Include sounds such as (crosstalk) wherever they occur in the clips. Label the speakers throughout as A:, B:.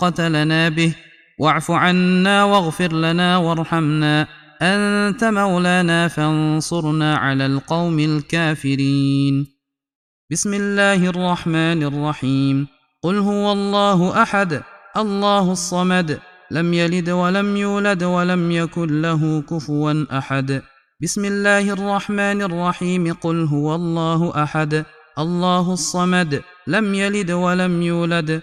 A: قتلنا به. واعف عنا واغفر لنا وارحمنا. أنت مولانا فانصرنا على القوم الكافرين. بسم الله الرحمن الرحيم. قل هو الله أحد الله الصمد. لم يلد ولم يولد ولم يكن له كفوا أحد. بسم الله الرحمن الرحيم. قل هو الله أحد الله الصمد. لم يلد ولم يولد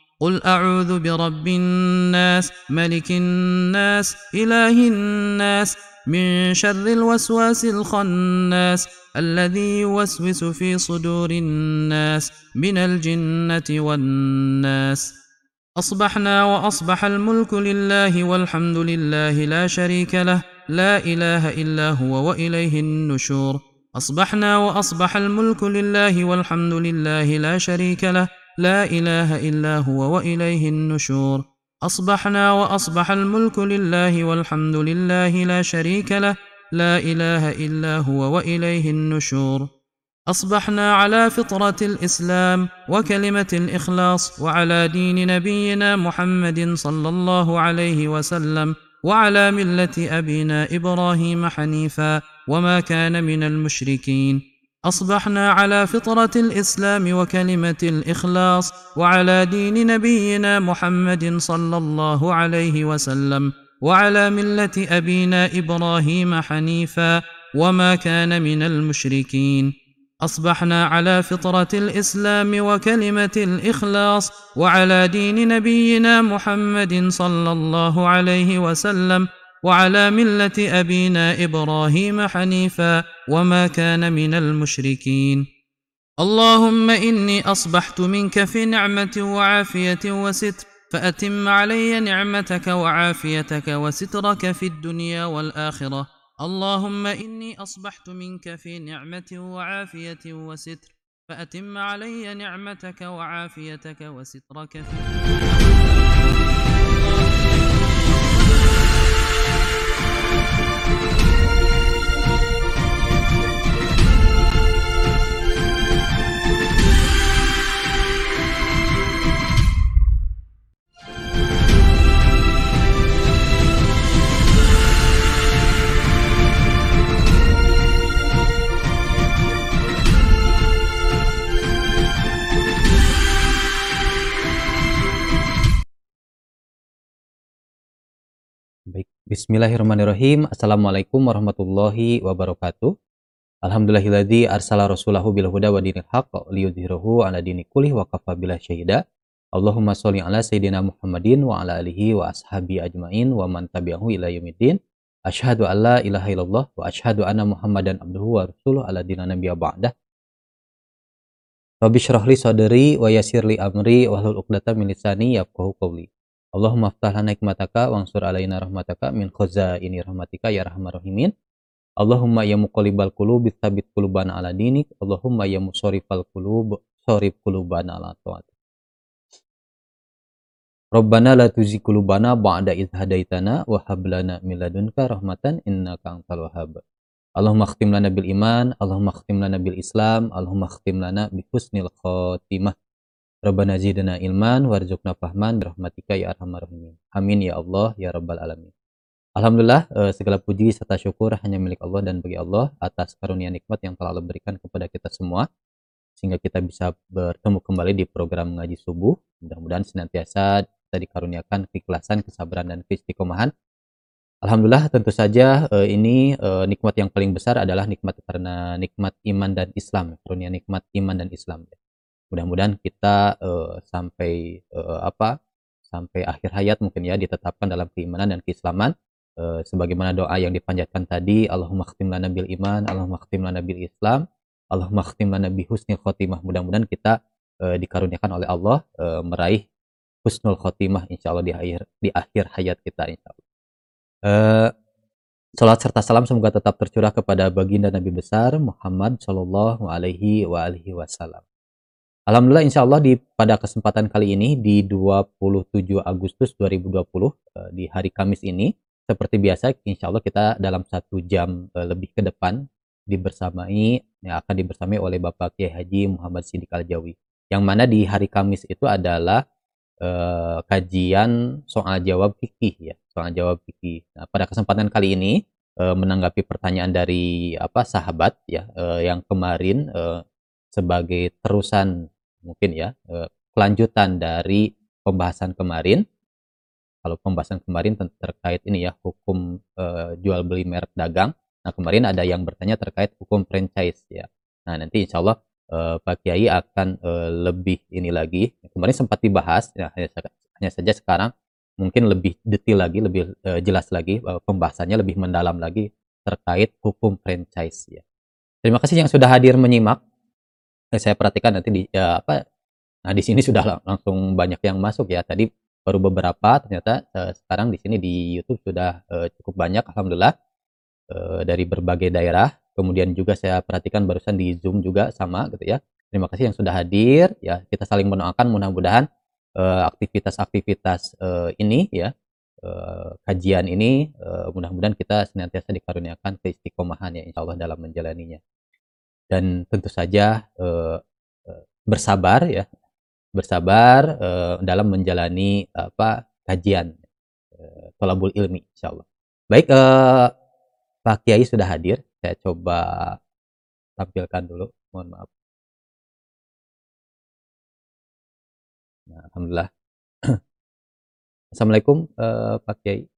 A: قل أعوذ برب الناس ملك الناس إله الناس من شر الوسواس الخناس الذي يوسوس في صدور الناس من الجنة والناس. أصبحنا وأصبح الملك لله والحمد لله لا شريك له لا إله إلا هو وإليه النشور. أصبحنا وأصبح الملك لله والحمد لله لا شريك له لا إله إلا هو وإليه النشور. أصبحنا وأصبح الملك لله والحمد لله لا شريك له. لا إله إلا هو وإليه النشور. أصبحنا على فطرة الإسلام وكلمة الإخلاص وعلى دين نبينا محمد صلى الله عليه وسلم وعلى ملة أبينا إبراهيم حنيفا وما كان من المشركين. أصبحنا على فطرة الإسلام وكلمة الإخلاص وعلى دين نبينا محمد صلى الله عليه وسلم وعلى ملة أبينا إبراهيم حنيفا وما كان من المشركين. أصبحنا على فطرة الإسلام وكلمة الإخلاص وعلى دين نبينا محمد صلى الله عليه وسلم وعلى ملة أبينا إبراهيم حنيفا وما كان من المشركين. اللهم إني أصبحت منك في نعمة وعافية وستر فأتم علي نعمتك وعافيتك وسترك في الدنيا والآخرة. اللهم إني أصبحت منك في نعمة وعافية وستر فأتم علي نعمتك وعافيتك وسترك في
B: Baik, Bismillahirrahmanirrahim. Assalamualaikum warahmatullahi wabarakatuh. Alhamdulillahilladzi arsala rasulahu bil huda wa dinil haqq liyudhhirahu ala dini kulli wa kafa bila syahida. Allahumma sholli ala sayyidina Muhammadin wa ala alihi wa ashabi ajmain wa man tabi'ahu ila yaumiddin. Asyhadu an la ilaha illallah wa asyhadu anna Muhammadan abduhu wa rasuluh ala dina nabiyya ba'dah. Rabbi syrah li sadri wa yassir li amri wa hlul 'uqdatam min lisani yafqahu qawli. Allahumma aftah lana hikmataka wansur alaina rahmataka min ini rahmatika ya rahmar rahimin. Allahumma ya muqallibal qulub tsabit qulubana ala dinik. Allahumma ya musarrifal qulub sarif qulubana ala taatik. Rabbana la tuzigh qulubana ba'da idh hadaitana wa hab lana min ladunka rahmatan innaka antal wahhab. Allahumma khtim lana bil iman, Allahumma khtim lana bil Islam, Allahumma khtim lana bi husnil khotimah. Rabbana zidna ilman warzuqna fahman rahmatika ya arhamar rahimin. Amin ya Allah ya rabbal alamin. Alhamdulillah eh, segala puji serta syukur hanya milik Allah dan bagi Allah atas karunia nikmat yang telah Allah berikan kepada kita semua sehingga kita bisa bertemu kembali di program ngaji subuh. Mudah-mudahan senantiasa kita dikaruniakan keikhlasan, kesabaran dan keistiqomahan. Alhamdulillah tentu saja uh, ini uh, nikmat yang paling besar adalah nikmat karena nikmat iman dan Islam, karunia nikmat iman dan Islam. Mudah-mudahan kita uh, sampai uh, apa? sampai akhir hayat mungkin ya ditetapkan dalam keimanan dan keislaman uh, sebagaimana doa yang dipanjatkan tadi Allahumma khtim lana bil iman Allahumma khtim lana bil Islam Allahumma khtim lana bi husnil khotimah mudah-mudahan kita uh, dikaruniakan oleh Allah uh, meraih husnul khotimah insya Allah di akhir di akhir hayat kita insya Allah. Uh, Salat serta salam semoga tetap tercurah kepada baginda Nabi besar Muhammad Shallallahu Alaihi Wasallam. Alhamdulillah insya Allah di pada kesempatan kali ini di 27 Agustus 2020 uh, di hari Kamis ini seperti biasa insya Allah kita dalam satu jam uh, lebih ke depan dibersamai yang akan dibersamai oleh Bapak Kiai Haji Muhammad Sidik Al Jawi yang mana di hari Kamis itu adalah eh, kajian soal jawab fikih ya, soal jawab fikih. Nah, pada kesempatan kali ini eh, menanggapi pertanyaan dari apa sahabat ya eh, yang kemarin eh, sebagai terusan mungkin ya eh, kelanjutan dari pembahasan kemarin. Kalau pembahasan kemarin terkait ini ya hukum eh, jual beli merek dagang. Nah kemarin ada yang bertanya terkait hukum franchise ya. Nah nanti insya Allah uh, Pak Kiai akan lebih ini lagi. Kemarin sempat dibahas, ya, hanya, saja sekarang mungkin lebih detail lagi, lebih jelas lagi, pembahasannya lebih mendalam lagi terkait hukum franchise. Ya. Terima kasih yang sudah hadir menyimak. Saya perhatikan nanti di ya, apa. Nah di sini sudah lang langsung banyak yang masuk ya. Tadi baru beberapa, ternyata uh, sekarang di sini di YouTube sudah uh, cukup banyak, alhamdulillah uh, dari berbagai daerah kemudian juga saya perhatikan barusan di Zoom juga sama gitu ya. Terima kasih yang sudah hadir ya. Kita saling mendoakan mudah-mudahan uh, aktivitas-aktivitas uh, ini ya uh, kajian ini uh, mudah-mudahan kita senantiasa dikaruniakan keistiqomahan ya insya Allah dalam menjalaninya. Dan tentu saja uh, bersabar ya. Bersabar uh, dalam menjalani apa kajian uh, tolabul ilmi insya Allah. Baik uh, Pak Kiai sudah hadir. Saya coba tampilkan dulu. Mohon maaf. Nah, Alhamdulillah. (clears throat) Assalamualaikum uh, Pak Kiai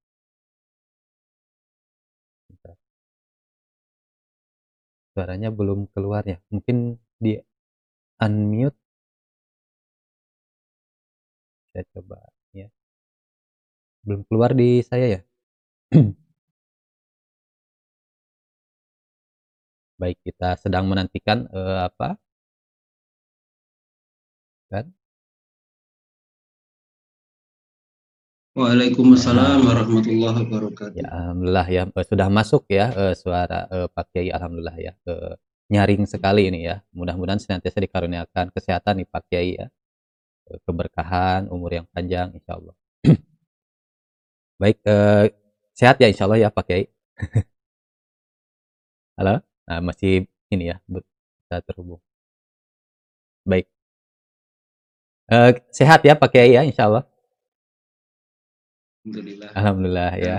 B: suaranya belum keluar ya. Mungkin di unmute. Saya coba ya. Belum keluar di saya ya? Baik kita sedang menantikan uh, apa? Kan
C: Waalaikumsalam warahmatullahi wabarakatuh.
B: Ya, alhamdulillah ya eh, sudah masuk ya uh, suara uh, Pak Kiai alhamdulillah ya. Nyaring sekali ini ya. Mudah-mudahan senantiasa dikaruniakan kesehatan nih Pak Kiai ya. Keberkahan, umur yang panjang insya Allah. (clears throat) Baik, uh, sehat ya insya Allah ya Pak Kiai. (laughs) Halo? Nah, masih ini ya, bisa terhubung. Baik. Uh, sehat ya Pak Kiai ya, insya Allah.
C: Alhamdulillah.
B: Alhamdulillah ya.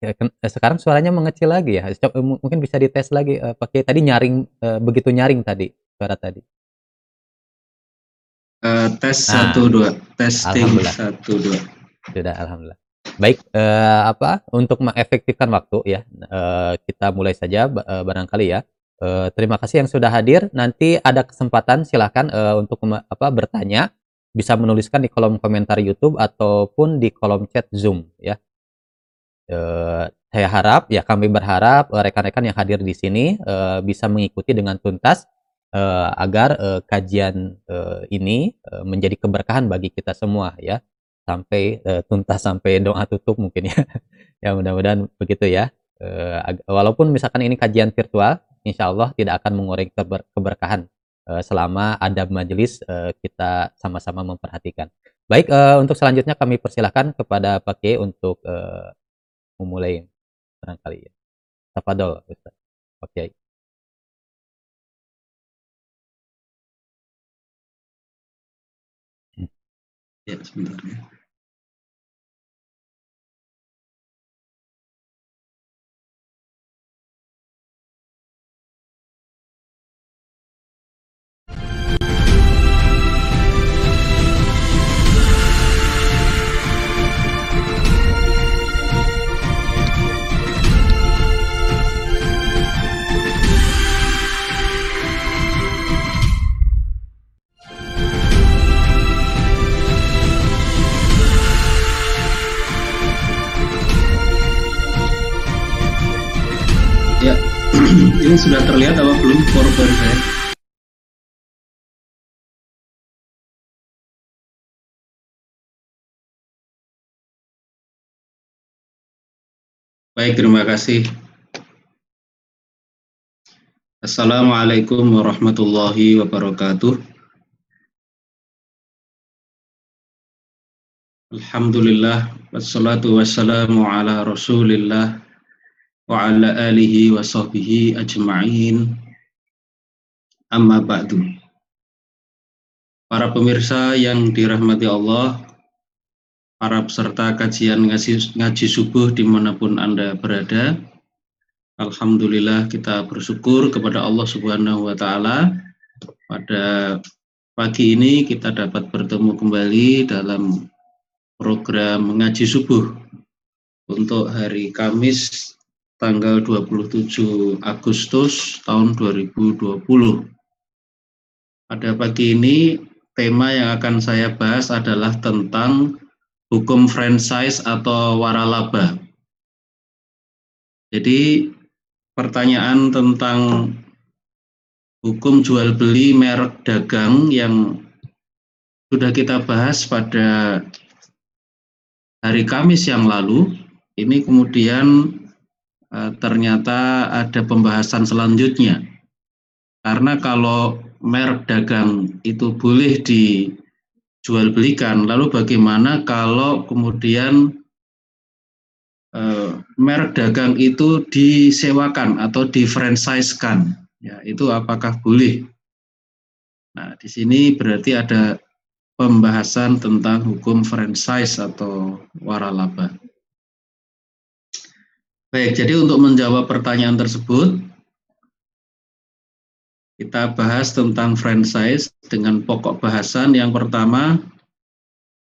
B: ya eh, sekarang suaranya mengecil lagi ya. Coba, mungkin bisa dites lagi uh, Pak Kiai. Tadi nyaring uh, begitu nyaring tadi suara tadi.
C: Uh, tes nah, satu dua, testing satu dua.
B: Sudah, alhamdulillah. Baik, uh, apa untuk mengefektifkan waktu ya, uh, kita mulai saja uh, barangkali ya. Uh, terima kasih yang sudah hadir. Nanti ada kesempatan silahkan uh, untuk apa bertanya, bisa menuliskan di kolom komentar YouTube ataupun di kolom chat Zoom ya. Uh, saya harap ya kami berharap rekan-rekan yang hadir di sini uh, bisa mengikuti dengan tuntas uh, agar uh, kajian uh, ini uh, menjadi keberkahan bagi kita semua ya. Sampai uh, tuntas sampai doa tutup mungkin ya. (laughs) Ya mudah-mudahan begitu ya. Uh, walaupun misalkan ini kajian virtual insya Allah tidak akan mengurangi keber keberkahan selama ada majelis uh, kita sama-sama memperhatikan baik uh, untuk selanjutnya kami persilahkan kepada Pak Kiai untuk memulai barangkali ya Tafadol Ustaz Oke okay.
C: Ya, sebentar ya. Ini sudah terlihat apa belum korban saya? Baik, terima kasih. Assalamualaikum warahmatullahi wabarakatuh. Alhamdulillah, wassalatu wassalamu ala rasulillah wa ala alihi wa sahbihi ajma'in amma ba'du para pemirsa yang dirahmati Allah para peserta kajian ngaji, ngaji subuh di mana pun Anda berada Alhamdulillah kita bersyukur kepada Allah Subhanahu wa Ta'ala. Pada pagi ini kita dapat bertemu kembali dalam program mengaji subuh untuk hari Kamis tanggal 27 Agustus tahun 2020. Pada pagi ini tema yang akan saya bahas adalah tentang hukum franchise atau waralaba. Jadi pertanyaan tentang hukum jual beli merek dagang yang sudah kita bahas pada hari Kamis yang lalu, ini kemudian ternyata ada pembahasan selanjutnya. Karena kalau merek dagang itu boleh dijual belikan, lalu bagaimana kalau kemudian eh, merek dagang itu disewakan atau difranchise-kan? Ya, itu apakah boleh? Nah, di sini berarti ada pembahasan tentang hukum franchise atau waralaba. Baik, jadi untuk menjawab pertanyaan tersebut, kita bahas tentang franchise dengan pokok bahasan yang pertama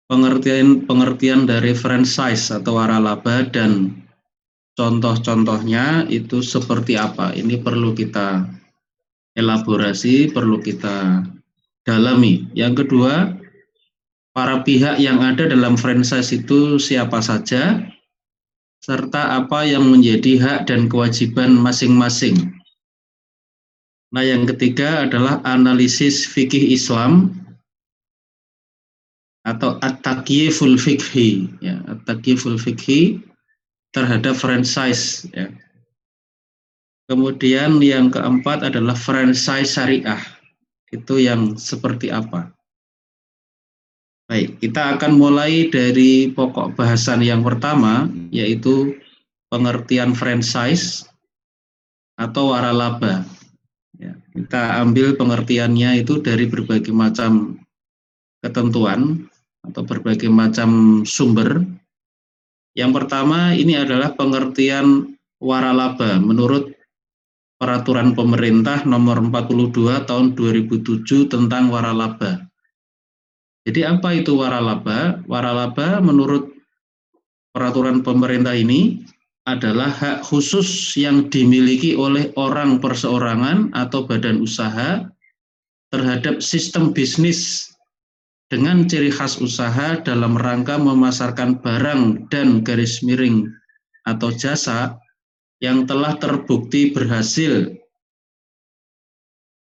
C: pengertian pengertian dari franchise atau waralaba dan contoh-contohnya itu seperti apa. Ini perlu kita elaborasi, perlu kita dalami. Yang kedua, para pihak yang ada dalam franchise itu siapa saja, serta apa yang menjadi hak dan kewajiban masing-masing. Nah, yang ketiga adalah analisis fikih Islam atau at-taqyiful fikhi, ya, at-taqyiful fikhi terhadap franchise, ya. Kemudian yang keempat adalah franchise syariah. Itu yang seperti apa? Baik, kita akan mulai dari pokok bahasan yang pertama, yaitu pengertian franchise atau waralaba. Ya, kita ambil pengertiannya itu dari berbagai macam ketentuan atau berbagai macam sumber. Yang pertama ini adalah pengertian waralaba menurut peraturan pemerintah nomor 42 tahun 2007 tentang waralaba. Jadi apa itu waralaba? Waralaba menurut peraturan pemerintah ini adalah hak khusus yang dimiliki oleh orang perseorangan atau badan usaha terhadap sistem bisnis dengan ciri khas usaha dalam rangka memasarkan barang dan garis miring atau jasa yang telah terbukti berhasil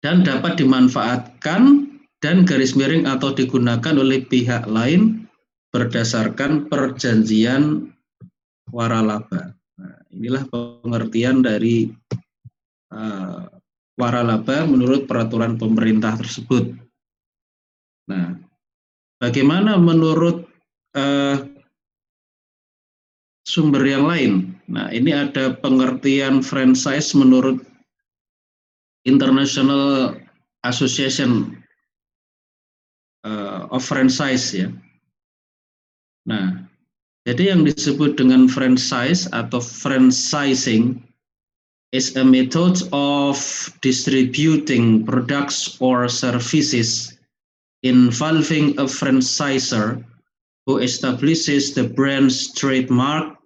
C: dan dapat dimanfaatkan dan garis miring atau digunakan oleh pihak lain berdasarkan perjanjian waralaba. Nah, inilah pengertian dari uh, waralaba menurut peraturan pemerintah tersebut. Nah, bagaimana menurut uh, sumber yang lain? Nah, ini ada pengertian franchise menurut International Association uh, of Franchise ya. Nah, jadi yang disebut dengan franchise atau franchising is a method of distributing products or services involving a franchisor who establishes the brand's trademark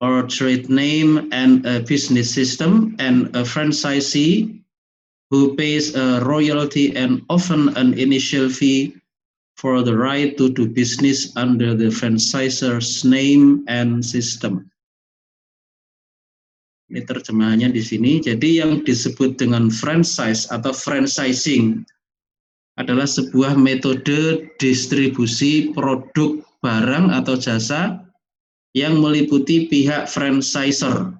C: or trade name and a business system and a franchisee who pays a royalty and often an initial fee for the right to do business under the franchisor's name and system. Ini terjemahannya di sini. Jadi yang disebut dengan franchise atau franchising adalah sebuah metode distribusi produk barang atau jasa yang meliputi pihak franchisor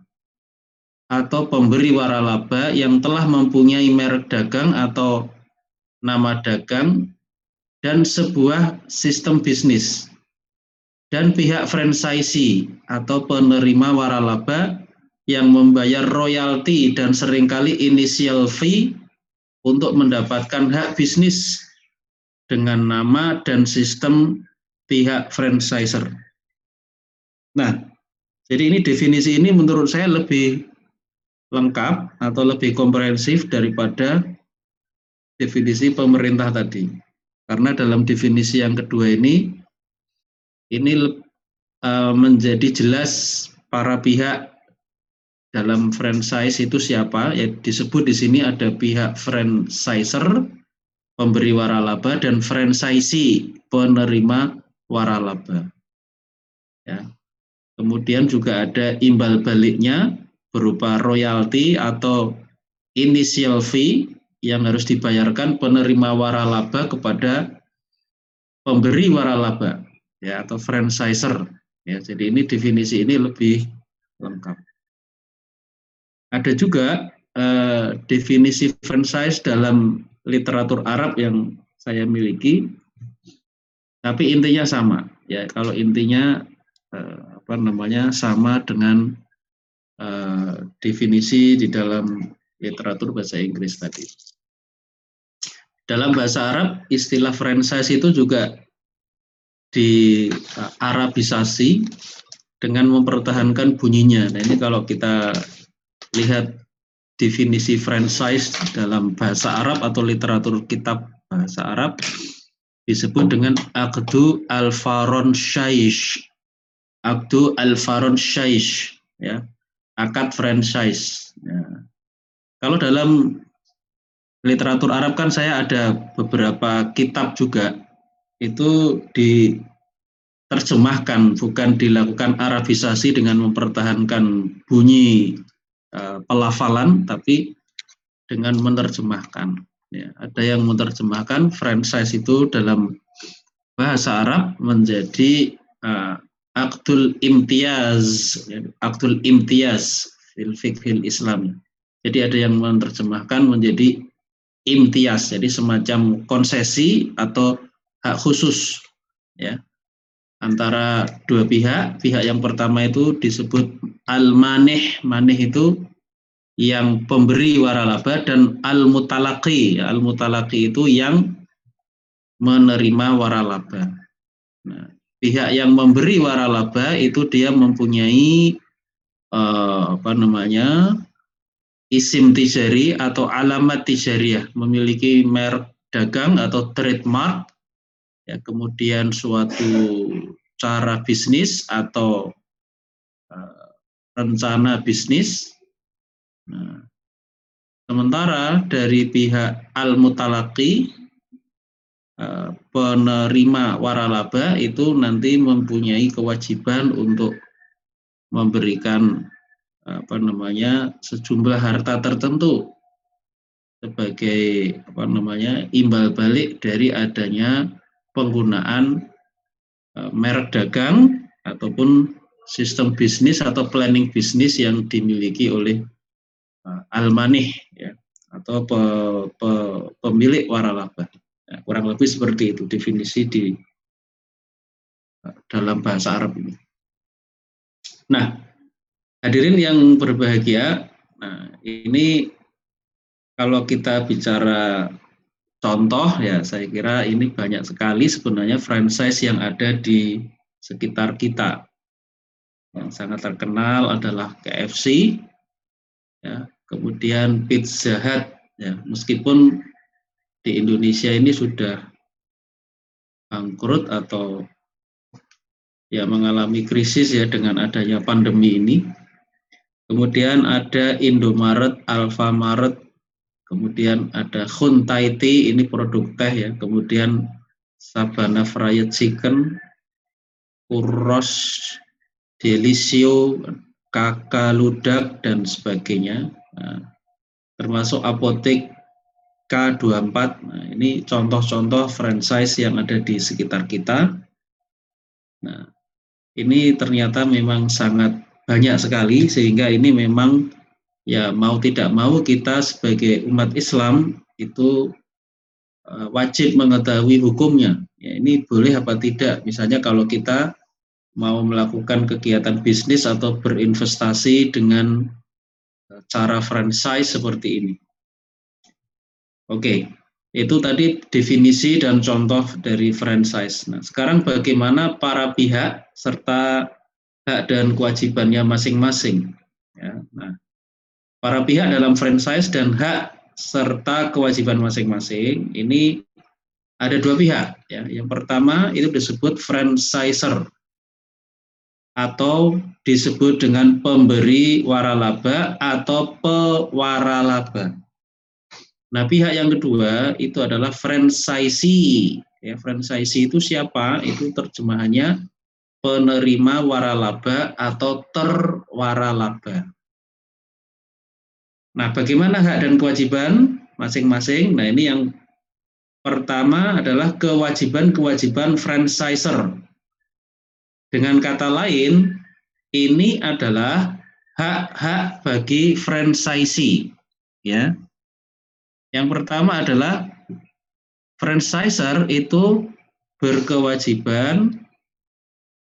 C: atau pemberi waralaba yang telah mempunyai merek dagang atau nama dagang dan sebuah sistem bisnis dan pihak franchisee atau penerima waralaba yang membayar royalti dan sering kali initial fee untuk mendapatkan hak bisnis dengan nama dan sistem pihak franchisor. Nah, jadi ini definisi ini menurut saya lebih lengkap atau lebih komprehensif daripada definisi pemerintah tadi. Karena dalam definisi yang kedua ini, ini uh, menjadi jelas para pihak dalam franchise itu siapa? Ya disebut di sini ada pihak franchisor, pemberi waralaba dan franchisee, penerima waralaba. Ya. Kemudian juga ada imbal baliknya berupa royalti atau initial fee yang harus dibayarkan penerima waralaba kepada pemberi waralaba ya atau franchisor ya jadi ini definisi ini lebih lengkap. Ada juga eh, definisi franchise dalam literatur Arab yang saya miliki tapi intinya sama. Ya kalau intinya eh, apa namanya sama dengan uh, definisi di dalam literatur bahasa Inggris tadi. Dalam bahasa Arab, istilah franchise itu juga di Arabisasi dengan mempertahankan bunyinya. Nah ini kalau kita lihat definisi franchise dalam bahasa Arab atau literatur kitab bahasa Arab disebut dengan akdu al-faron syaish. Akdu al-faron syaish. Ya akad franchise. Ya. Kalau dalam literatur Arab kan saya ada beberapa kitab juga itu diterjemahkan bukan dilakukan Arabisasi dengan mempertahankan bunyi uh, pelafalan tapi dengan menerjemahkan. Ya, ada yang menerjemahkan franchise itu dalam bahasa Arab menjadi uh, aktul imtiaz aktul imtiaz fil fiqhil Islam jadi ada yang menerjemahkan menjadi imtiaz jadi semacam konsesi atau hak khusus ya antara dua pihak. Pihak yang pertama itu disebut al maneh maneh itu yang pemberi waralaba dan al mutalaki al mutalaki itu yang menerima waralaba nah pihak yang memberi waralaba itu dia mempunyai uh, apa namanya isim tijari atau alamat tijariyah memiliki merek dagang atau trademark. Ya kemudian suatu cara bisnis atau uh, rencana bisnis. Nah, sementara dari pihak al mutalaki Eh, penerima waralaba itu nanti mempunyai kewajiban untuk memberikan apa namanya sejumlah harta tertentu sebagai apa namanya imbal balik dari adanya penggunaan uh, merek dagang ataupun sistem bisnis atau planning bisnis yang dimiliki oleh uh, Almanih ya atau pe, pe, pemilik waralaba. Ya, kurang lebih seperti itu definisi di uh, dalam bahasa Arab ini. Nah, hadirin yang berbahagia, nah ini kalau kita bicara contoh ya saya kira ini banyak sekali sebenarnya franchise yang ada di sekitar kita. Yang sangat terkenal adalah KFC, ya, kemudian Pizza Hut, ya, meskipun di Indonesia ini sudah bangkrut atau ya mengalami krisis ya dengan adanya pandemi ini. Kemudian ada Indomaret, Alfamaret, kemudian ada Khuntaiti ini produk teh ya, kemudian Sabana Fried Chicken, Uros, Delisio, Kakak Ludak dan sebagainya. Nah, termasuk apotek K24. Nah, ini contoh-contoh franchise yang ada di sekitar kita. Nah, ini ternyata memang sangat banyak sekali sehingga ini memang ya mau tidak mau kita sebagai umat Islam itu uh, wajib mengetahui hukumnya. Ya, ini boleh apa tidak? Misalnya kalau kita mau melakukan kegiatan bisnis atau berinvestasi dengan eh, cara franchise seperti ini. Oke, itu tadi definisi dan contoh dari franchise. Nah, sekarang bagaimana para pihak serta hak dan kewajibannya masing-masing. Ya, nah, para pihak dalam franchise dan hak serta kewajiban masing-masing ini ada dua pihak ya. Yang pertama itu disebut franchiser atau disebut dengan pemberi waralaba atau pewaralaba. Nah, pihak yang kedua itu adalah franchisee. Ya, franchisee itu siapa? Itu terjemahannya penerima waralaba atau terwaralaba. Nah, bagaimana hak dan kewajiban masing-masing? Nah, ini yang pertama adalah kewajiban-kewajiban franchiser. Dengan kata lain, ini adalah hak-hak bagi franchisee, ya. Yang pertama adalah franchiser itu berkewajiban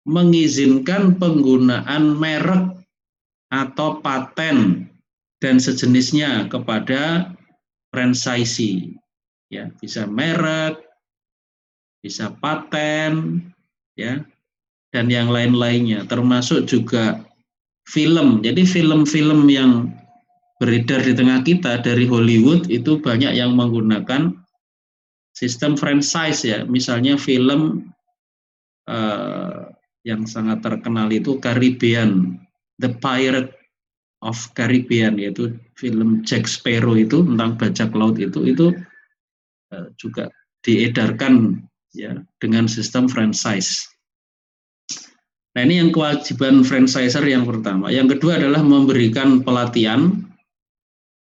C: mengizinkan penggunaan merek atau paten dan sejenisnya kepada franchisee. Ya, bisa merek, bisa paten, ya, dan yang lain-lainnya, termasuk juga film. Jadi film-film yang beredar di tengah kita dari Hollywood itu banyak yang menggunakan sistem franchise ya. Misalnya film uh, yang sangat terkenal itu Caribbean, The Pirate of Caribbean yaitu film Jack Sparrow itu tentang bajak laut itu itu uh, juga diedarkan ya dengan sistem franchise. Nah ini yang kewajiban franchiser yang pertama. Yang kedua adalah memberikan pelatihan.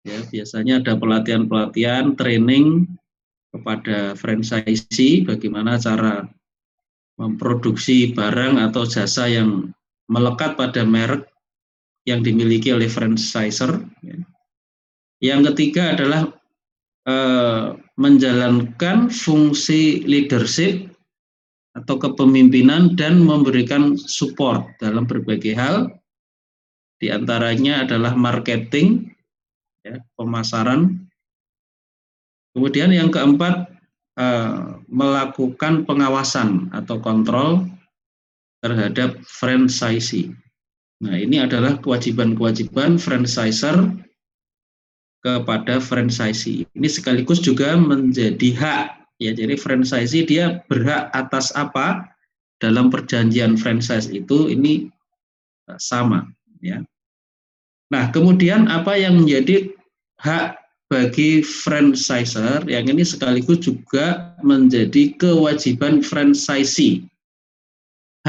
C: Ya biasanya ada pelatihan-pelatihan, training kepada franchisee bagaimana cara memproduksi barang atau jasa yang melekat pada merek yang dimiliki oleh franchiser. Ya. Yang ketiga adalah eh, menjalankan fungsi leadership atau kepemimpinan dan memberikan support dalam berbagai hal. Di antaranya adalah marketing, ya, pemasaran. Kemudian yang keempat eh, melakukan pengawasan atau kontrol terhadap franchisee. Nah, ini adalah kewajiban-kewajiban franchiser kepada franchisee. Ini sekaligus juga menjadi hak ya. Jadi franchisee dia berhak atas apa dalam perjanjian franchise itu ini eh, sama ya. Nah, kemudian apa yang menjadi hak bagi franchiser yang ini sekaligus juga menjadi kewajiban franchisee.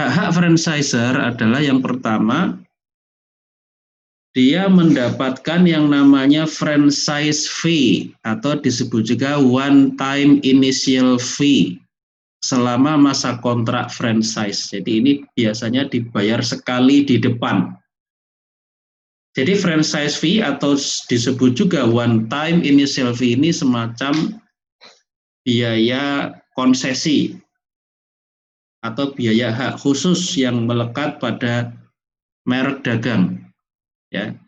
C: Hak-hak franchiser adalah yang pertama dia mendapatkan yang namanya franchise fee atau disebut juga one time initial fee selama masa kontrak franchise. Jadi ini biasanya dibayar sekali di depan. Jadi franchise fee atau disebut juga one time initial fee ini semacam biaya konsesi atau biaya hak khusus yang melekat pada merek dagang ya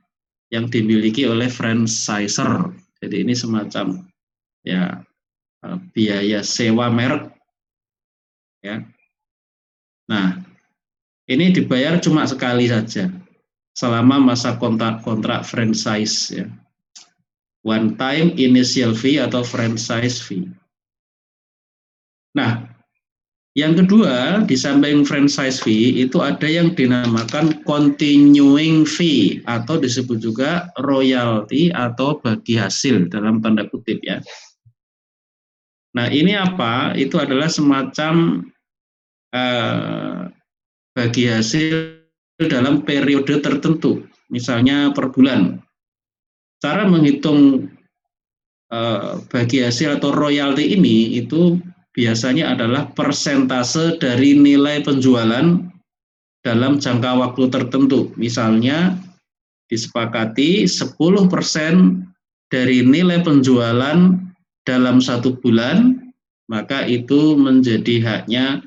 C: yang dimiliki oleh franchisor. Jadi ini semacam ya eh, biaya sewa merek ya. Nah, ini dibayar cuma sekali saja selama masa kontrak kontrak franchise ya. One time initial fee atau franchise fee. Nah, yang kedua, di samping franchise fee itu ada yang dinamakan continuing fee atau disebut juga royalty atau bagi hasil dalam tanda kutip ya. Nah, ini apa? Itu adalah semacam eh, bagi hasil dalam periode tertentu, misalnya per bulan. Cara menghitung eh, bagi hasil atau royalti ini itu biasanya adalah persentase dari nilai penjualan dalam jangka waktu tertentu. Misalnya disepakati 10% dari nilai penjualan dalam satu bulan, maka itu menjadi haknya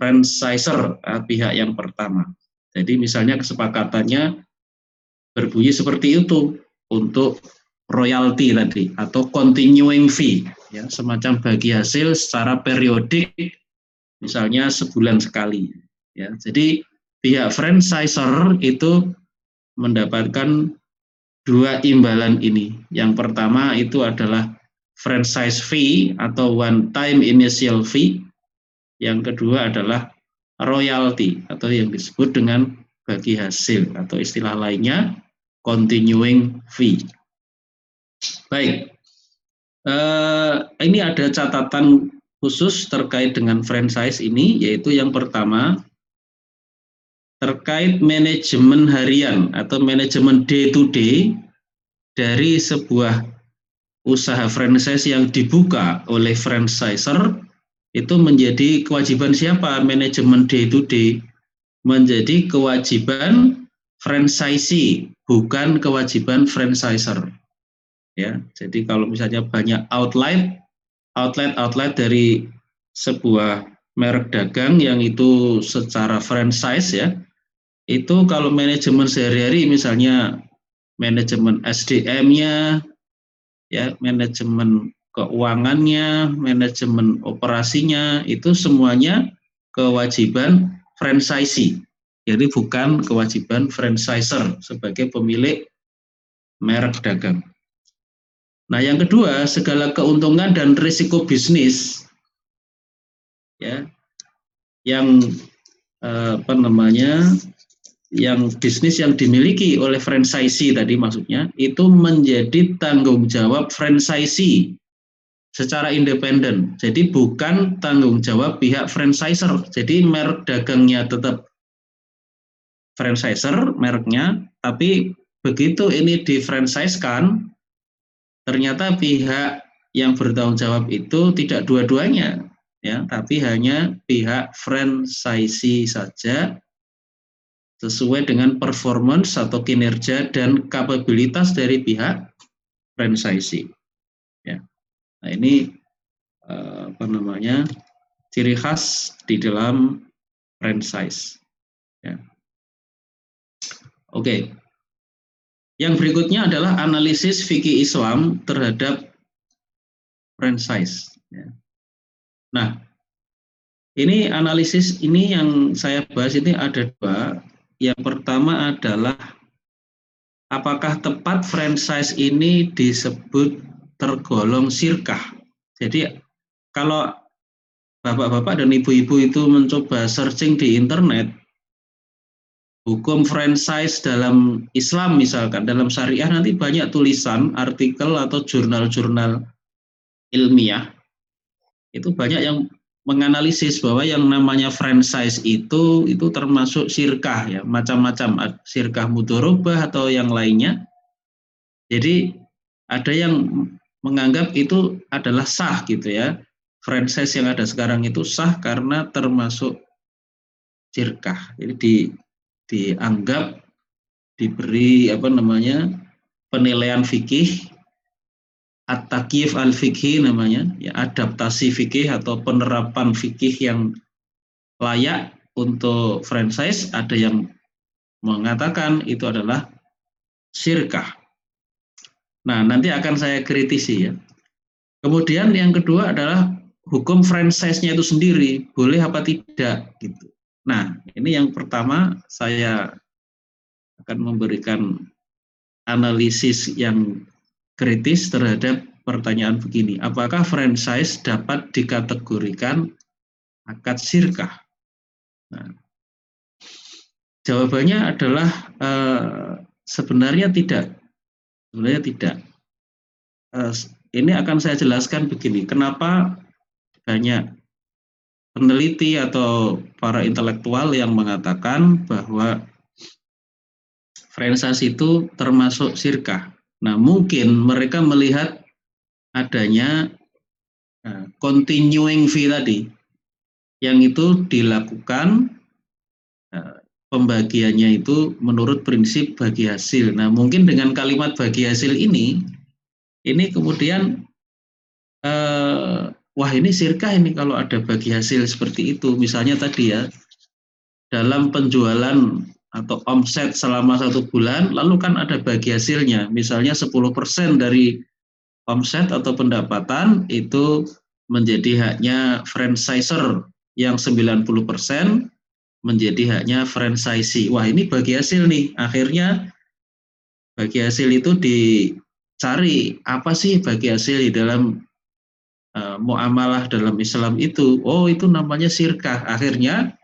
C: franchisor eh, pihak yang pertama. Jadi misalnya kesepakatannya berbunyi seperti itu untuk royalti tadi atau continuing fee ya semacam bagi hasil secara periodik misalnya sebulan sekali ya. Jadi pihak franchisor itu mendapatkan dua imbalan ini. Yang pertama itu adalah franchise fee atau one time initial fee. Yang kedua adalah royalty atau yang disebut dengan bagi hasil atau istilah lainnya continuing fee. Baik. Uh, ini ada catatan khusus terkait dengan franchise ini, yaitu yang pertama terkait manajemen harian atau manajemen day to day dari sebuah usaha franchise yang dibuka oleh franchisor itu menjadi kewajiban siapa manajemen day to day menjadi kewajiban franchisee bukan kewajiban franchisor ya. Jadi kalau misalnya banyak outlet outlet outlet dari sebuah merek dagang yang itu secara franchise ya, itu kalau manajemen sehari-hari misalnya manajemen SDM-nya, ya manajemen keuangannya, manajemen operasinya itu semuanya kewajiban franchisee. Jadi bukan kewajiban franchisor sebagai pemilik merek dagang. Nah, yang kedua, segala keuntungan dan risiko bisnis ya yang eh, apa namanya? yang bisnis yang dimiliki oleh franchisee tadi maksudnya itu menjadi tanggung jawab franchisee secara independen. Jadi bukan tanggung jawab pihak franchisor. Jadi merek dagangnya tetap franchisor mereknya, tapi begitu ini difranchise-kan ternyata pihak yang bertanggung jawab itu tidak dua-duanya ya tapi hanya pihak franchisee saja sesuai dengan performance atau kinerja dan kapabilitas dari pihak franchisee nah ini eh, apa namanya ciri khas di dalam franchise ya oke yang berikutnya adalah analisis fikih Islam terhadap franchise. Ya. Nah, ini analisis ini yang saya bahas ini ada dua. Yang pertama adalah apakah tepat franchise ini disebut tergolong sirkah. Jadi kalau bapak-bapak dan ibu-ibu itu mencoba searching di internet, hukum franchise dalam Islam misalkan dalam syariah nanti banyak tulisan artikel atau jurnal-jurnal ilmiah itu banyak yang menganalisis bahwa yang namanya franchise itu itu termasuk sirkah ya macam-macam sirkah mudorobah atau yang lainnya jadi ada yang menganggap itu adalah sah gitu ya franchise yang ada sekarang itu sah karena termasuk sirkah jadi di, dianggap diberi apa namanya penilaian fikih at-takif al-fikhi namanya, ya adaptasi fikih atau penerapan fikih yang layak untuk franchise, ada yang mengatakan itu adalah syirkah. Nah, nanti akan saya kritisi ya. Kemudian yang kedua adalah hukum franchise-nya itu sendiri, boleh apa tidak gitu. Nah, ini yang pertama saya akan memberikan analisis yang kritis terhadap pertanyaan begini, apakah franchise dapat dikategorikan akad sirkah? Nah, jawabannya adalah eh, sebenarnya tidak, sebenarnya tidak. Eh, ini akan saya jelaskan begini, kenapa banyak peneliti atau para intelektual yang mengatakan bahwa franchise itu termasuk sirkah. Nah, mungkin mereka melihat adanya uh, continuing fee tadi, yang itu dilakukan pembagiannya itu menurut prinsip bagi hasil. Nah, mungkin dengan kalimat bagi hasil ini, ini kemudian uh, wah ini sirkah ini kalau ada bagi hasil seperti itu. Misalnya tadi ya, dalam penjualan atau omset selama satu bulan, lalu kan ada bagi hasilnya, misalnya 10% dari omset atau pendapatan itu menjadi haknya franchisor yang 90% menjadi haknya franchisee. Wah ini bagi hasil nih, akhirnya bagi hasil itu dicari apa sih bagi hasil di dalam uh, muamalah dalam Islam itu? Oh itu namanya sirkah. Akhirnya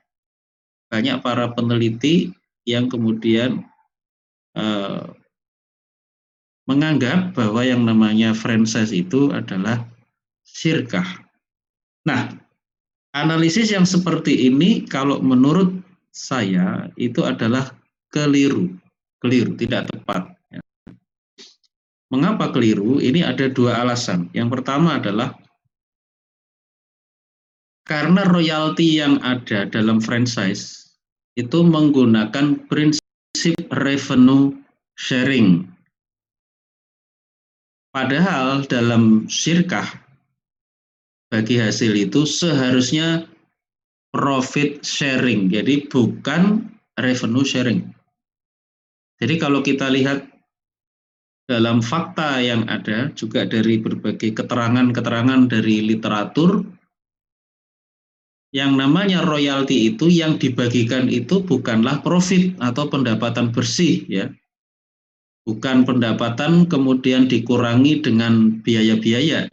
C: banyak para peneliti yang kemudian uh, menganggap bahwa yang namanya franchise itu adalah sirkah. Nah, analisis yang seperti ini kalau menurut saya itu adalah keliru, keliru, tidak tepat. Ya. Mengapa keliru? Ini ada dua alasan. Yang pertama adalah karena royalti yang ada dalam franchise itu menggunakan prinsip revenue sharing. Padahal dalam syirkah bagi hasil itu seharusnya profit sharing, jadi bukan revenue sharing. Jadi kalau kita lihat dalam fakta yang ada juga dari berbagai keterangan-keterangan dari literatur yang namanya royalti itu yang dibagikan itu bukanlah profit atau pendapatan bersih ya. Bukan pendapatan kemudian dikurangi dengan biaya-biaya.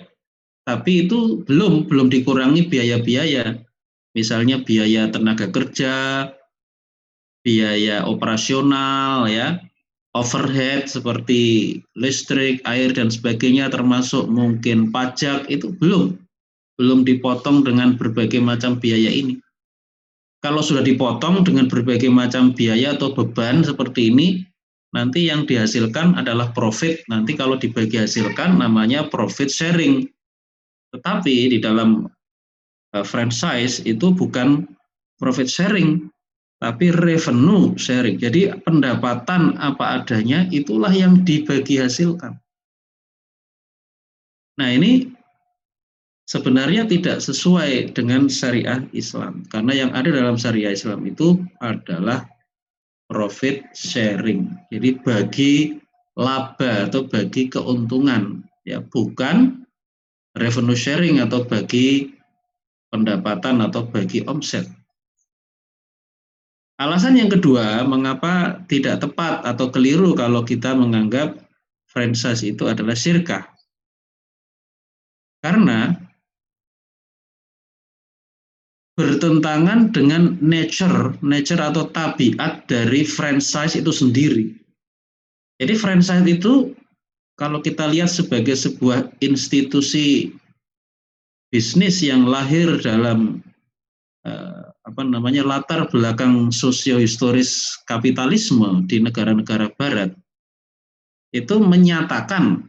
C: Tapi itu belum belum dikurangi biaya-biaya. Misalnya biaya tenaga kerja, biaya operasional ya, overhead seperti listrik, air dan sebagainya termasuk mungkin pajak itu belum belum dipotong dengan berbagai macam biaya ini. Kalau sudah dipotong dengan berbagai macam biaya atau beban seperti ini, nanti yang dihasilkan adalah profit. Nanti kalau dibagi hasilkan namanya profit sharing. Tetapi di dalam uh, franchise itu bukan profit sharing, tapi revenue sharing. Jadi pendapatan apa adanya itulah yang dibagi hasilkan. Nah ini sebenarnya tidak sesuai dengan syariah Islam karena yang ada dalam syariah Islam itu adalah profit sharing jadi bagi laba atau bagi keuntungan ya bukan revenue sharing atau bagi pendapatan atau bagi omset alasan yang kedua mengapa tidak tepat atau keliru kalau kita menganggap franchise itu adalah syirkah karena bertentangan dengan nature, nature atau tabiat dari franchise itu sendiri. Jadi franchise itu kalau kita lihat sebagai sebuah institusi bisnis yang lahir dalam uh, apa namanya latar belakang sosiohistoris kapitalisme di negara-negara barat itu menyatakan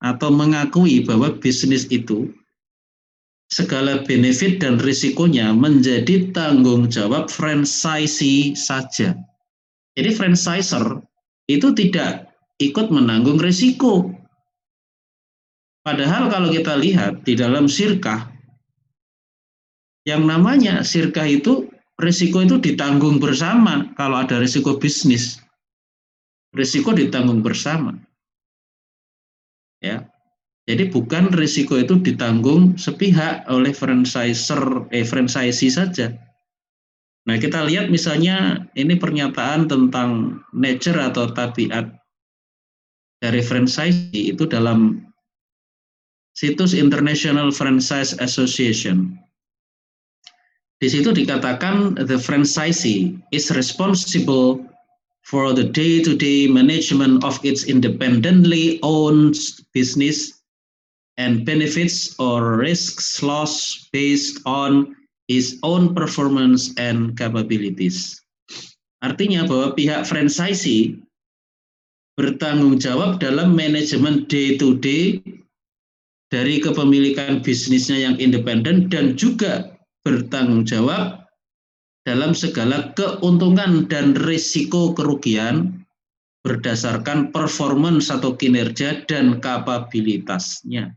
C: atau mengakui bahwa bisnis itu segala benefit dan risikonya menjadi tanggung jawab franchisee saja. Jadi franchiser itu tidak ikut menanggung risiko. Padahal kalau kita lihat di dalam sirkah yang namanya sirkah itu risiko itu ditanggung bersama kalau ada risiko bisnis. Risiko ditanggung bersama. Ya. Jadi bukan risiko itu ditanggung sepihak oleh franchiser eh franchisee saja. Nah, kita lihat misalnya ini pernyataan tentang nature atau tabiat dari franchisee itu dalam situs International Franchise Association di situ dikatakan the franchisee is responsible for the day-to-day management of its independently owned business and benefits or risks loss based on his own performance and capabilities. Artinya bahwa pihak franchisee bertanggung jawab dalam manajemen day-to-day dari kepemilikan bisnisnya yang independen dan juga bertanggung jawab dalam segala keuntungan dan risiko kerugian berdasarkan performance atau kinerja dan kapabilitasnya.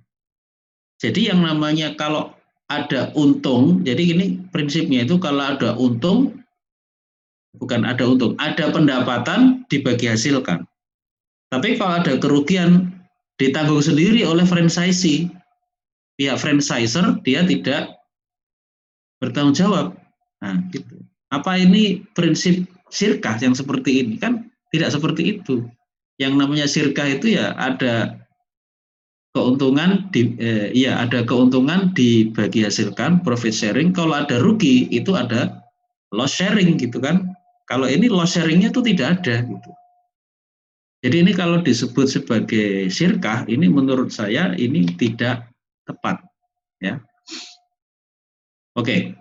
C: Jadi yang namanya kalau ada untung, jadi ini prinsipnya itu kalau ada untung, bukan ada untung, ada pendapatan dibagi hasilkan. Tapi kalau ada kerugian ditanggung sendiri oleh franchisee, pihak franchiser dia tidak bertanggung jawab. Nah, gitu. Apa ini prinsip sirkah yang seperti ini? Kan tidak seperti itu. Yang namanya sirkah itu ya ada keuntungan di eh, ya ada keuntungan dibagi hasilkan profit sharing. Kalau ada rugi itu ada loss sharing gitu kan. Kalau ini loss sharingnya itu tidak ada gitu. Jadi ini kalau disebut sebagai sirkah, ini menurut saya ini tidak tepat, ya. Oke.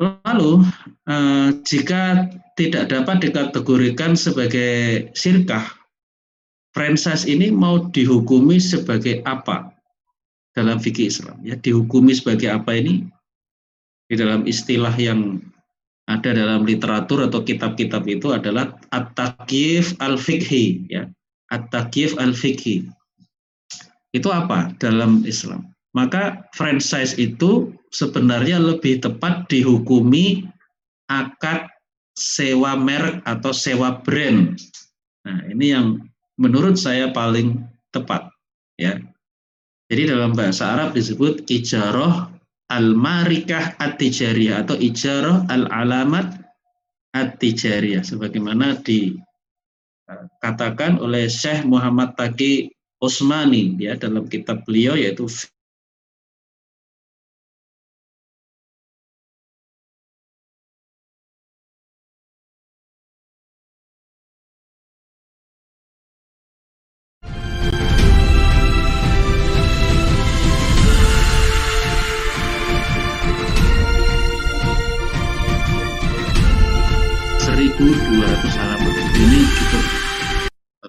C: Lalu eh, jika tidak dapat dikategorikan sebagai sirkah, franchise ini mau dihukumi sebagai apa dalam fikih Islam? Ya, dihukumi sebagai apa ini? Di dalam istilah yang ada dalam literatur atau kitab-kitab itu adalah at-taqif al-fiqhi ya. At-taqif al-fiqhi. Itu apa dalam Islam? maka franchise itu sebenarnya lebih tepat dihukumi akad sewa merek atau sewa brand. Nah, ini yang menurut saya paling tepat ya. Jadi dalam bahasa Arab disebut ijaroh al-marikah at-tijariyah atau ijaroh al-alamat at-tijariyah sebagaimana dikatakan oleh Syekh Muhammad Taqi Osmani ya dalam kitab beliau yaitu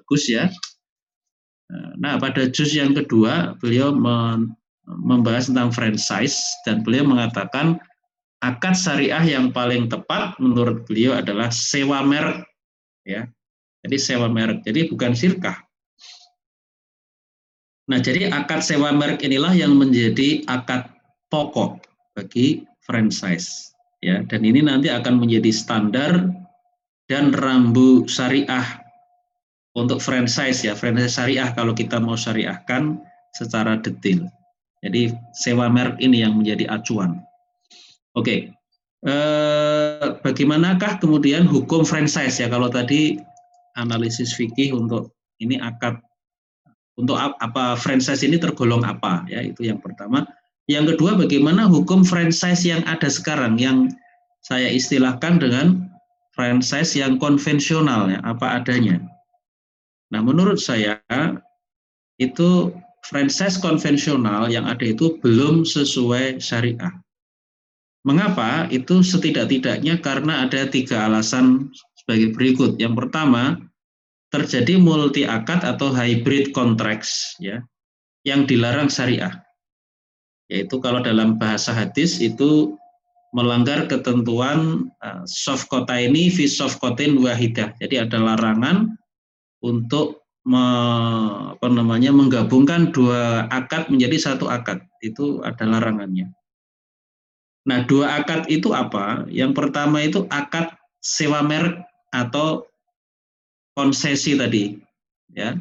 C: bagus ya. Nah, pada juz yang kedua, beliau membahas tentang franchise dan beliau mengatakan akad syariah yang paling tepat menurut beliau adalah sewa merek ya. Jadi sewa merek. Jadi bukan sirkah. Nah, jadi akad sewa merek inilah yang menjadi akad pokok bagi franchise ya dan ini nanti akan menjadi standar dan rambu syariah untuk franchise ya, franchise syariah kalau kita mau syariahkan secara detail. Jadi sewa merek ini yang menjadi acuan. Oke, eh, bagaimanakah kemudian hukum franchise ya kalau tadi analisis fikih untuk ini akad untuk apa franchise ini tergolong apa ya itu yang pertama. Yang kedua bagaimana hukum franchise yang ada sekarang yang saya istilahkan dengan franchise yang konvensional ya, apa adanya. Nah, menurut saya itu franchise konvensional yang ada itu belum sesuai syariah. Mengapa? Itu setidak-tidaknya karena ada tiga alasan sebagai berikut. Yang pertama, terjadi multi akad atau hybrid contracts ya yang dilarang syariah. Yaitu kalau dalam bahasa hadis itu melanggar ketentuan uh, soft kota ini fi soft kotin wahidah. Jadi ada larangan untuk me, apa namanya menggabungkan dua akad menjadi satu akad. Itu ada larangannya. Nah, dua akad itu apa? Yang pertama itu akad sewa merek atau konsesi tadi, ya.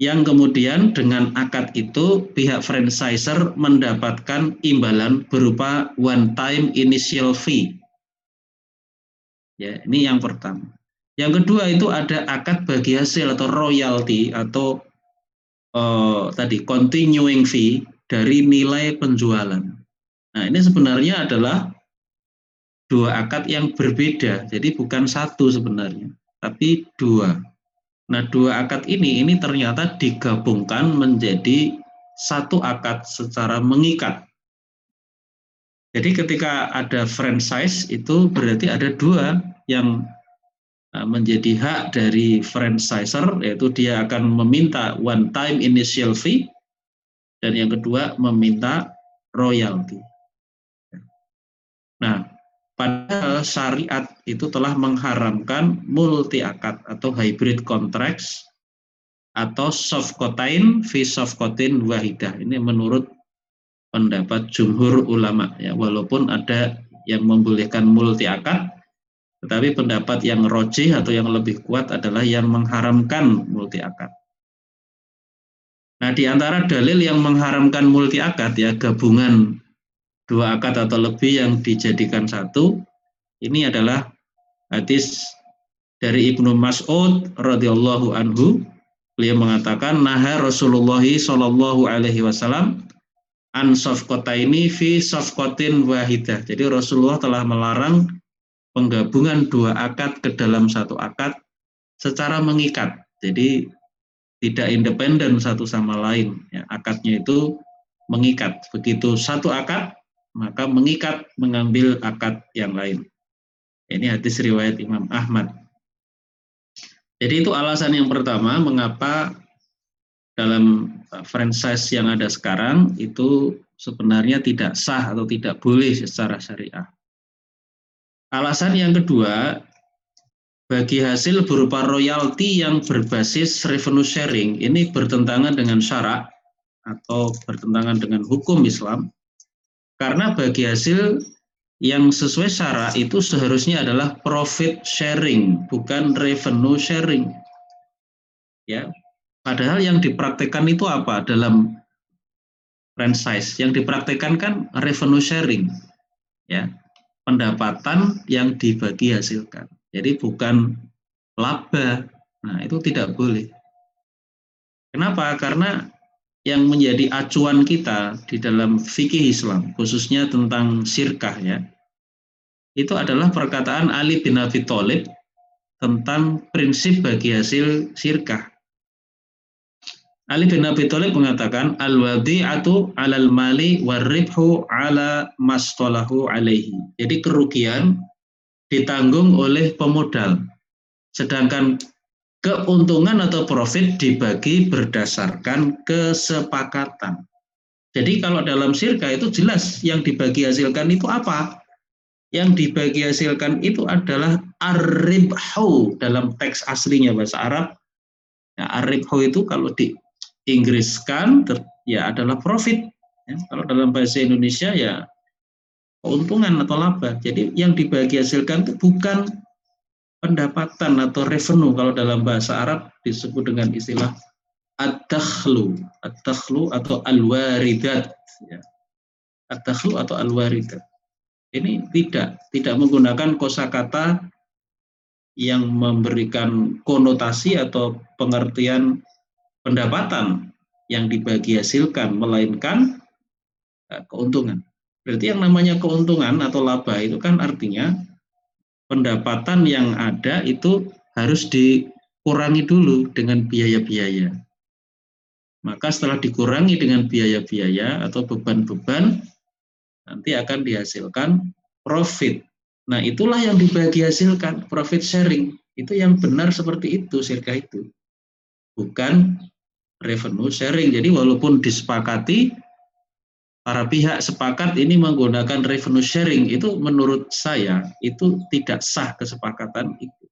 C: Yang kemudian dengan akad itu pihak franchiser mendapatkan imbalan berupa one time initial fee. Ya, ini yang pertama. Yang kedua itu ada akad bagi hasil atau royalty atau uh, tadi continuing fee dari nilai penjualan. Nah, ini sebenarnya adalah dua akad yang berbeda. Jadi bukan satu sebenarnya, tapi dua. Nah, dua akad ini ini ternyata digabungkan menjadi satu akad secara mengikat. Jadi ketika ada franchise itu berarti ada dua yang menjadi hak dari franchiser yaitu dia akan meminta one time initial fee dan yang kedua meminta royalty. Nah, padahal syariat itu telah mengharamkan multi akad atau hybrid contracts atau soft kotain fi soft kotin wahidah. Ini menurut pendapat jumhur ulama ya, walaupun ada yang membolehkan multi akad, tetapi pendapat yang rojih atau yang lebih kuat adalah yang mengharamkan multi akad. Nah, di antara dalil yang mengharamkan multi akad ya gabungan dua akad atau lebih yang dijadikan satu ini adalah hadis dari Ibnu Mas'ud radhiyallahu anhu beliau mengatakan naha Rasulullah sallallahu alaihi wasallam an ini fi safqatin wahidah. Jadi Rasulullah telah melarang penggabungan dua akad ke dalam satu akad secara mengikat. Jadi tidak independen satu sama lain. Ya, akadnya itu mengikat. Begitu satu akad maka mengikat mengambil akad yang lain. Ini hadis riwayat Imam Ahmad. Jadi itu alasan yang pertama mengapa dalam uh, franchise yang ada sekarang itu sebenarnya tidak sah atau tidak boleh secara syariah. Alasan yang kedua, bagi hasil berupa royalti yang berbasis revenue sharing ini bertentangan dengan syarak atau bertentangan dengan hukum Islam karena bagi hasil yang sesuai syarat itu seharusnya adalah profit sharing, bukan revenue sharing. Ya. Padahal yang dipraktekkan itu apa dalam franchise? Yang dipraktekkan kan revenue sharing. Ya. Pendapatan yang dibagi hasilkan. Jadi bukan laba. Nah, itu tidak boleh. Kenapa? Karena yang menjadi acuan kita di dalam fikih Islam, khususnya tentang sirkah ya, itu adalah perkataan Ali bin Abi Thalib tentang prinsip bagi hasil sirkah. Ali bin Abi Thalib mengatakan al-wadi'atu 'alal mali waribhu 'ala mastolahu alaihi. Jadi kerugian ditanggung oleh pemodal. Sedangkan keuntungan atau profit dibagi berdasarkan kesepakatan. Jadi kalau dalam sirka itu jelas yang dibagi hasilkan itu apa? Yang dibagi hasilkan itu adalah arribhu dalam teks aslinya bahasa Arab. Ya, arribhu itu kalau di Inggriskan ya adalah profit. Ya, kalau dalam bahasa Indonesia ya keuntungan atau laba. Jadi yang dibagi hasilkan itu bukan pendapatan atau revenue kalau dalam bahasa Arab disebut dengan istilah ad-dakhlu, ad-dakhlu atau al-waridat ya. Ad-dakhlu atau al-waridat. Ini tidak tidak menggunakan kosakata yang memberikan konotasi atau pengertian pendapatan yang dibagi hasilkan melainkan eh, keuntungan. Berarti yang namanya keuntungan atau laba itu kan artinya pendapatan yang ada itu harus dikurangi dulu dengan biaya-biaya. maka setelah dikurangi dengan biaya-biaya atau beban-beban, nanti akan dihasilkan profit. Nah, itulah yang dibagi hasilkan, profit sharing. Itu yang benar seperti itu, sirka itu. Bukan revenue sharing. Jadi walaupun disepakati, para pihak sepakat ini menggunakan revenue sharing, itu menurut saya, itu tidak sah kesepakatan itu.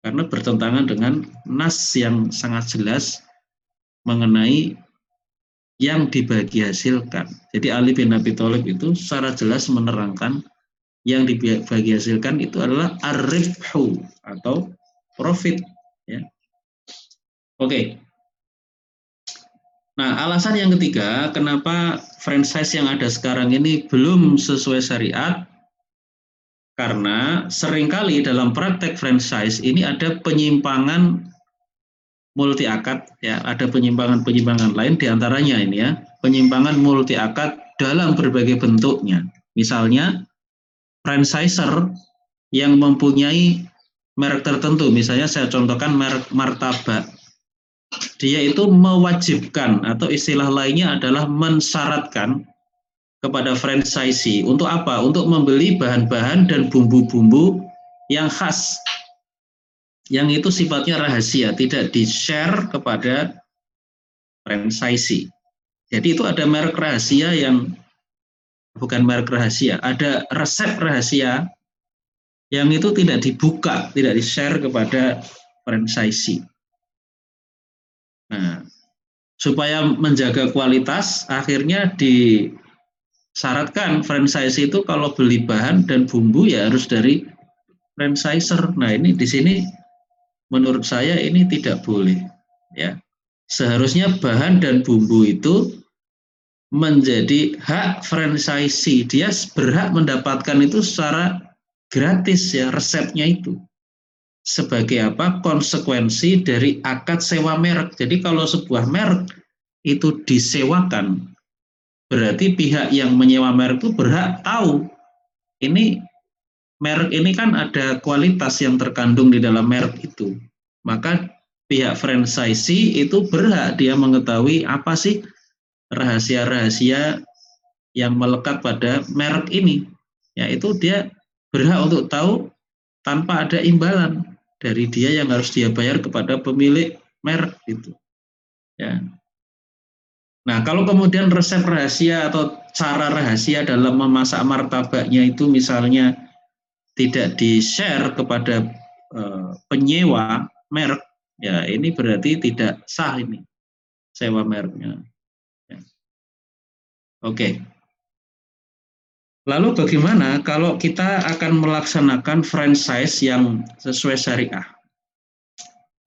C: Karena bertentangan dengan nas yang sangat jelas mengenai yang dibagi hasilkan. Jadi Ali bin Abi Thalib itu secara jelas menerangkan yang dibagi hasilkan itu adalah arifhu atau profit. Ya. Oke. Nah, alasan yang ketiga, kenapa franchise yang ada sekarang ini belum sesuai syariat, karena sering kali dalam praktek franchise ini ada penyimpangan multi akad ya ada penyimpangan-penyimpangan lain di antaranya ini ya penyimpangan multi akad dalam berbagai bentuknya. Misalnya franchiser yang mempunyai merek tertentu. Misalnya saya contohkan merek martabak dia itu mewajibkan atau istilah lainnya adalah mensyaratkan kepada franchisee untuk apa? Untuk membeli bahan-bahan dan bumbu-bumbu yang khas yang itu sifatnya rahasia, tidak di-share kepada franchisee. Jadi itu ada merek rahasia yang bukan merek rahasia, ada resep rahasia yang itu tidak dibuka, tidak di-share kepada franchisee. Nah, supaya menjaga kualitas, akhirnya disyaratkan franchisee itu kalau beli bahan dan bumbu ya harus dari franchiser. Nah, ini di sini menurut saya ini tidak boleh ya. Seharusnya bahan dan bumbu itu menjadi hak franchisee. Dia berhak mendapatkan itu secara gratis ya resepnya itu sebagai apa konsekuensi dari akad sewa merek jadi kalau sebuah merek itu disewakan berarti pihak yang menyewa merek itu berhak tahu ini merek ini kan ada kualitas yang terkandung di dalam merek itu. Maka pihak franchisee itu berhak dia mengetahui apa sih rahasia-rahasia yang melekat pada merek ini. Ya itu dia berhak untuk tahu tanpa ada imbalan dari dia yang harus dia bayar kepada pemilik merek itu. Ya. Nah, kalau kemudian resep rahasia atau cara rahasia dalam memasak martabaknya itu misalnya tidak di-share kepada uh, penyewa merek, ya ini berarti tidak sah ini sewa mereknya. Ya. Oke. Lalu bagaimana kalau kita akan melaksanakan franchise yang sesuai syariah?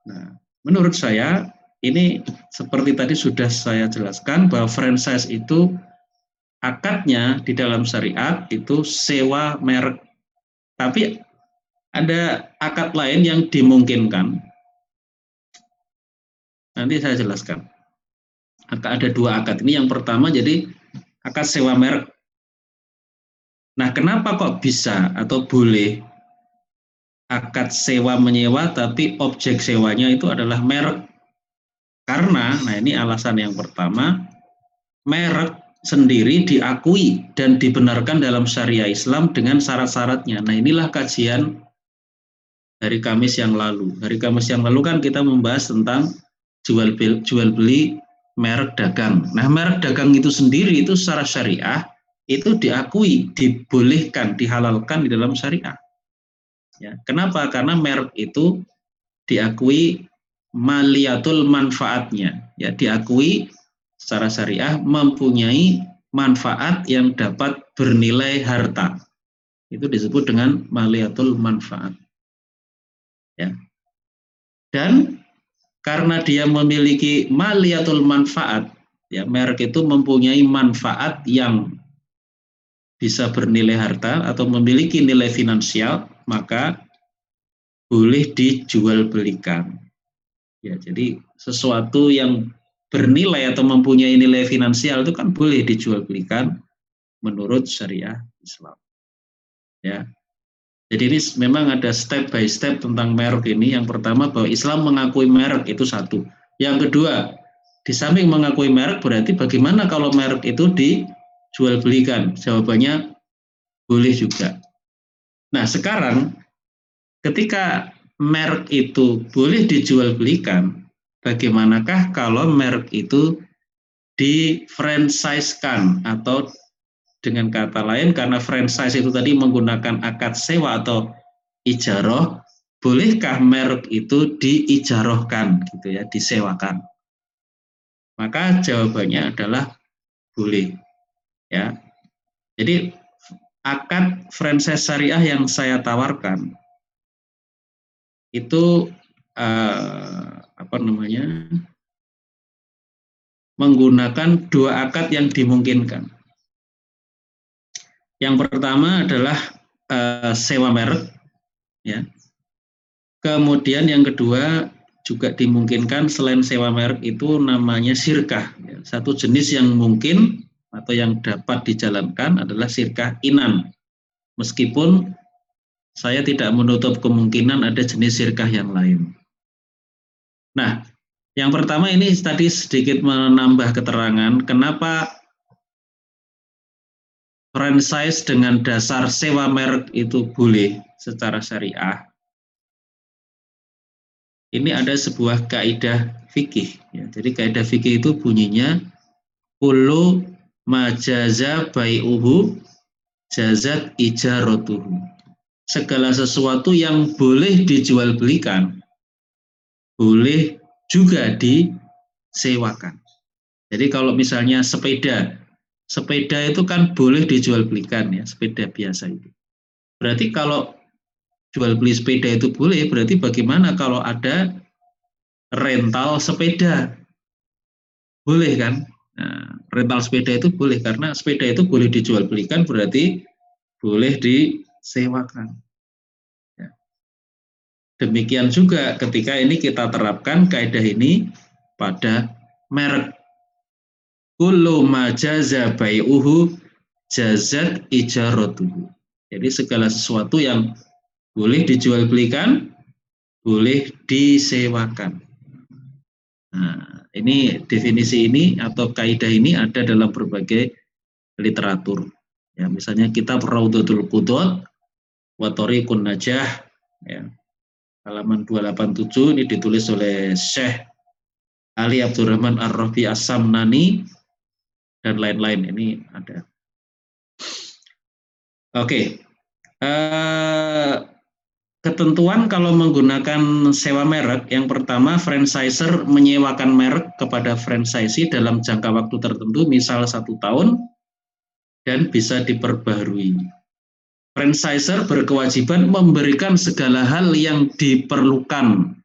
C: Nah, menurut saya ini seperti tadi sudah saya jelaskan bahwa franchise itu akadnya di dalam syariat itu sewa merek tapi ada akad lain yang dimungkinkan. Nanti saya jelaskan. Ada dua akad ini. Yang pertama jadi akad sewa merek. Nah, kenapa kok bisa atau boleh akad sewa menyewa tapi objek sewanya itu adalah merek? Karena, nah ini alasan yang pertama, merek sendiri diakui dan dibenarkan dalam syariah Islam dengan syarat-syaratnya. Nah inilah kajian dari Kamis yang lalu. Dari Kamis yang lalu kan kita membahas tentang jual beli, jual beli merek dagang. Nah merek dagang itu sendiri itu secara syariah itu diakui, dibolehkan, dihalalkan di dalam syariah. Ya, kenapa? Karena merek itu diakui maliatul manfaatnya, ya diakui secara syariah mempunyai manfaat yang dapat bernilai harta. Itu disebut dengan maliatul manfaat. Ya. Dan karena dia memiliki maliatul manfaat, ya merek itu mempunyai manfaat yang bisa bernilai harta atau memiliki nilai finansial, maka boleh dijual belikan. Ya, jadi sesuatu yang bernilai atau mempunyai nilai finansial itu kan boleh dijual belikan menurut syariah Islam. Ya. Jadi ini memang ada step by step tentang merek ini. Yang pertama bahwa Islam mengakui merek itu satu. Yang kedua, di samping mengakui merek berarti bagaimana kalau merek itu dijual belikan? Jawabannya boleh juga. Nah, sekarang ketika merek itu boleh dijual belikan, bagaimanakah kalau merek itu di franchise-kan atau dengan kata lain karena franchise itu tadi menggunakan akad sewa atau ijaroh, bolehkah merek itu diijarohkan gitu ya, disewakan? Maka jawabannya adalah boleh. Ya. Jadi akad franchise syariah yang saya tawarkan itu eh, apa namanya menggunakan dua akad yang dimungkinkan. Yang pertama adalah eh, sewa merek, ya. Kemudian yang kedua juga dimungkinkan selain sewa merek itu namanya sirkah. Ya. Satu jenis yang mungkin atau yang dapat dijalankan adalah sirkah inan. Meskipun saya tidak menutup kemungkinan ada jenis sirkah yang lain. Nah, yang pertama ini tadi sedikit menambah keterangan kenapa franchise dengan dasar sewa merek itu boleh secara syariah ini ada sebuah kaidah fikih. Ya. Jadi kaidah fikih itu bunyinya kullu majaza bai'uhu jazat ijaratuhu. Segala sesuatu yang boleh dijual belikan boleh juga disewakan. Jadi kalau misalnya sepeda, sepeda itu kan boleh dijual belikan ya, sepeda biasa itu. Berarti kalau jual beli sepeda itu boleh, berarti bagaimana kalau ada rental sepeda? Boleh kan? Nah, rental sepeda itu boleh karena sepeda itu boleh dijual belikan berarti boleh disewakan. Ya. Demikian juga ketika ini kita terapkan kaidah ini pada merek. Kullu majaza bai'uhu jazat ijaratuhu. Jadi segala sesuatu yang boleh dijual belikan, boleh disewakan. Nah, ini definisi ini atau kaidah ini ada dalam berbagai literatur. Ya, misalnya kitab Raudatul Qudot, Watoriqun Najah, ya, halaman 287 ini ditulis oleh Syekh Ali Abdurrahman Ar-Rafi As-Samnani dan lain-lain ini ada. Oke, okay. uh, eh, Ketentuan kalau menggunakan sewa merek, yang pertama franchiser menyewakan merek kepada franchisee dalam jangka waktu tertentu, misal satu tahun, dan bisa diperbarui. Franchiser berkewajiban memberikan segala hal yang diperlukan,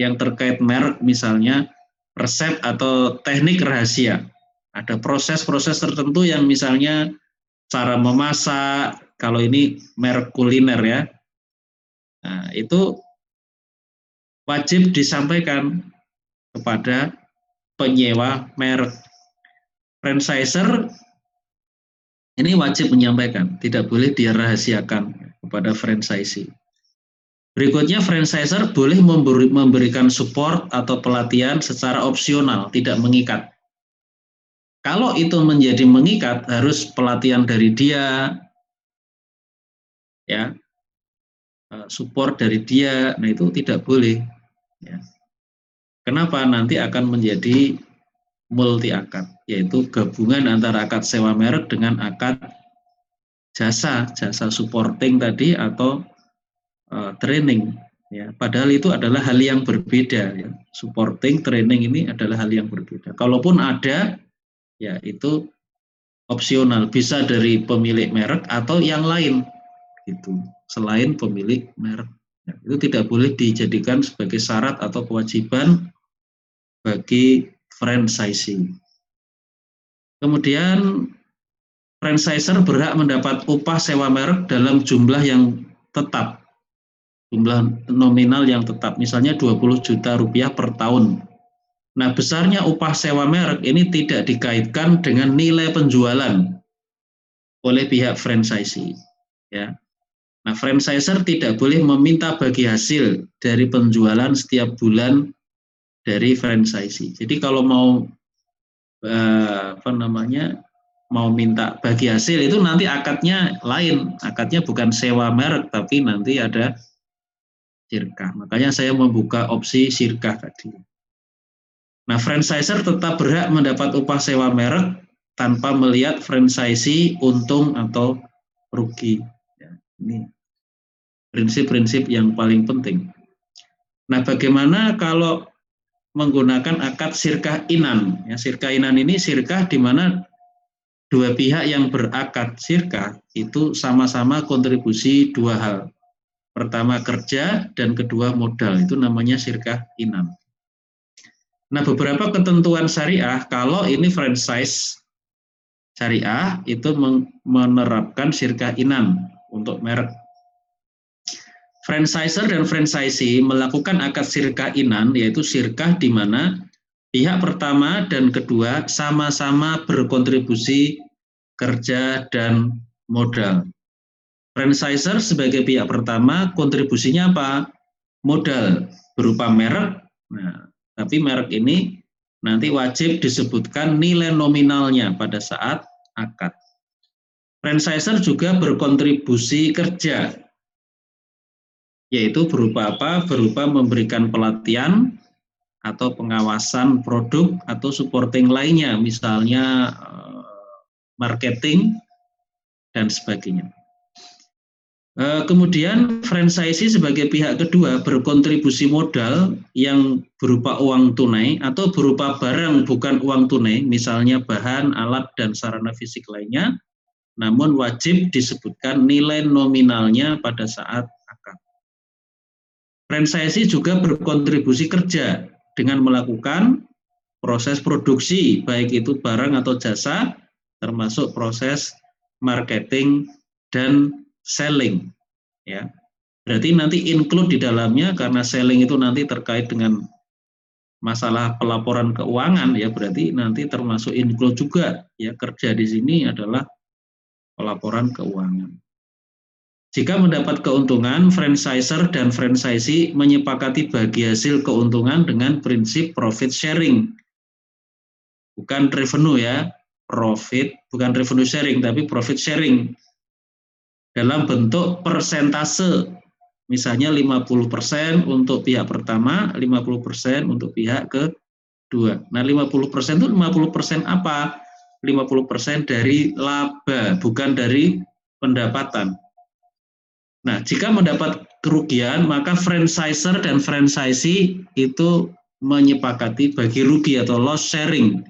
C: yang terkait merek misalnya resep atau teknik rahasia. Ada proses-proses tertentu yang misalnya cara memasak, kalau ini merek kuliner ya, Nah, itu wajib disampaikan kepada penyewa merek. Franchiser ini wajib menyampaikan, tidak boleh dirahasiakan kepada franchisee. Berikutnya, franchiser boleh memberi, memberikan support atau pelatihan secara opsional, tidak mengikat. Kalau itu menjadi mengikat, harus pelatihan dari dia, ya support dari dia, nah itu tidak boleh. Ya. Kenapa? Nanti akan menjadi multi akad, yaitu gabungan antara akad sewa merek dengan akad jasa, jasa supporting tadi atau uh, training. Ya, padahal itu adalah hal yang berbeda. Ya. Supporting, training ini adalah hal yang berbeda. Kalaupun ada, ya itu opsional, bisa dari pemilik merek atau yang lain. Gitu selain pemilik merek. Itu tidak boleh dijadikan sebagai syarat atau kewajiban bagi franchising. Kemudian franchiser berhak mendapat upah sewa merek dalam jumlah yang tetap, jumlah nominal yang tetap, misalnya 20 juta rupiah per tahun. Nah, besarnya upah sewa merek ini tidak dikaitkan dengan nilai penjualan oleh pihak franchisee. Ya, Nah, franchiser tidak boleh meminta bagi hasil dari penjualan setiap bulan dari franchisee. Jadi kalau mau eh, apa namanya mau minta bagi hasil itu nanti akadnya lain, akadnya bukan sewa merek tapi nanti ada sirkah. Makanya saya membuka opsi sirkah tadi. Nah, franchiser tetap berhak mendapat upah sewa merek tanpa melihat franchisee untung atau rugi. Ini prinsip-prinsip yang paling penting. Nah, bagaimana kalau menggunakan akad sirkah inan? Ya, sirkah inan ini sirkah di mana dua pihak yang berakad sirkah itu sama-sama kontribusi dua hal. Pertama kerja dan kedua modal, itu namanya sirkah inam. Nah beberapa ketentuan syariah, kalau ini franchise syariah itu menerapkan sirkah inam untuk merek. Franchiser dan franchisee melakukan akad sirkah inan, yaitu sirkah di mana Pihak pertama dan kedua sama-sama berkontribusi kerja dan modal. Franchiser sebagai pihak pertama kontribusinya apa? Modal berupa merek. Nah, tapi merek ini nanti wajib disebutkan nilai nominalnya pada saat akad. Franchiser juga berkontribusi kerja, yaitu berupa apa? Berupa memberikan pelatihan, atau pengawasan produk atau supporting lainnya, misalnya eh, marketing dan sebagainya. Eh, kemudian franchisee sebagai pihak kedua berkontribusi modal yang berupa uang tunai atau berupa barang bukan uang tunai, misalnya bahan, alat, dan sarana fisik lainnya, namun wajib disebutkan nilai nominalnya pada saat akad. Franchisee juga berkontribusi kerja dengan melakukan proses produksi baik itu barang atau jasa termasuk proses marketing dan selling ya berarti nanti include di dalamnya karena selling itu nanti terkait dengan masalah pelaporan keuangan ya berarti nanti termasuk include juga ya kerja di sini adalah pelaporan keuangan jika mendapat keuntungan, franchiser dan franchisee menyepakati bagi hasil keuntungan dengan prinsip profit sharing. Bukan revenue ya, profit, bukan revenue sharing, tapi profit sharing. Dalam bentuk persentase, misalnya 50% untuk pihak pertama, 50% untuk pihak kedua. Nah 50% itu 50% apa? 50% dari laba, bukan dari pendapatan. Nah, jika mendapat kerugian, maka franchiser dan franchisee itu menyepakati bagi rugi atau loss sharing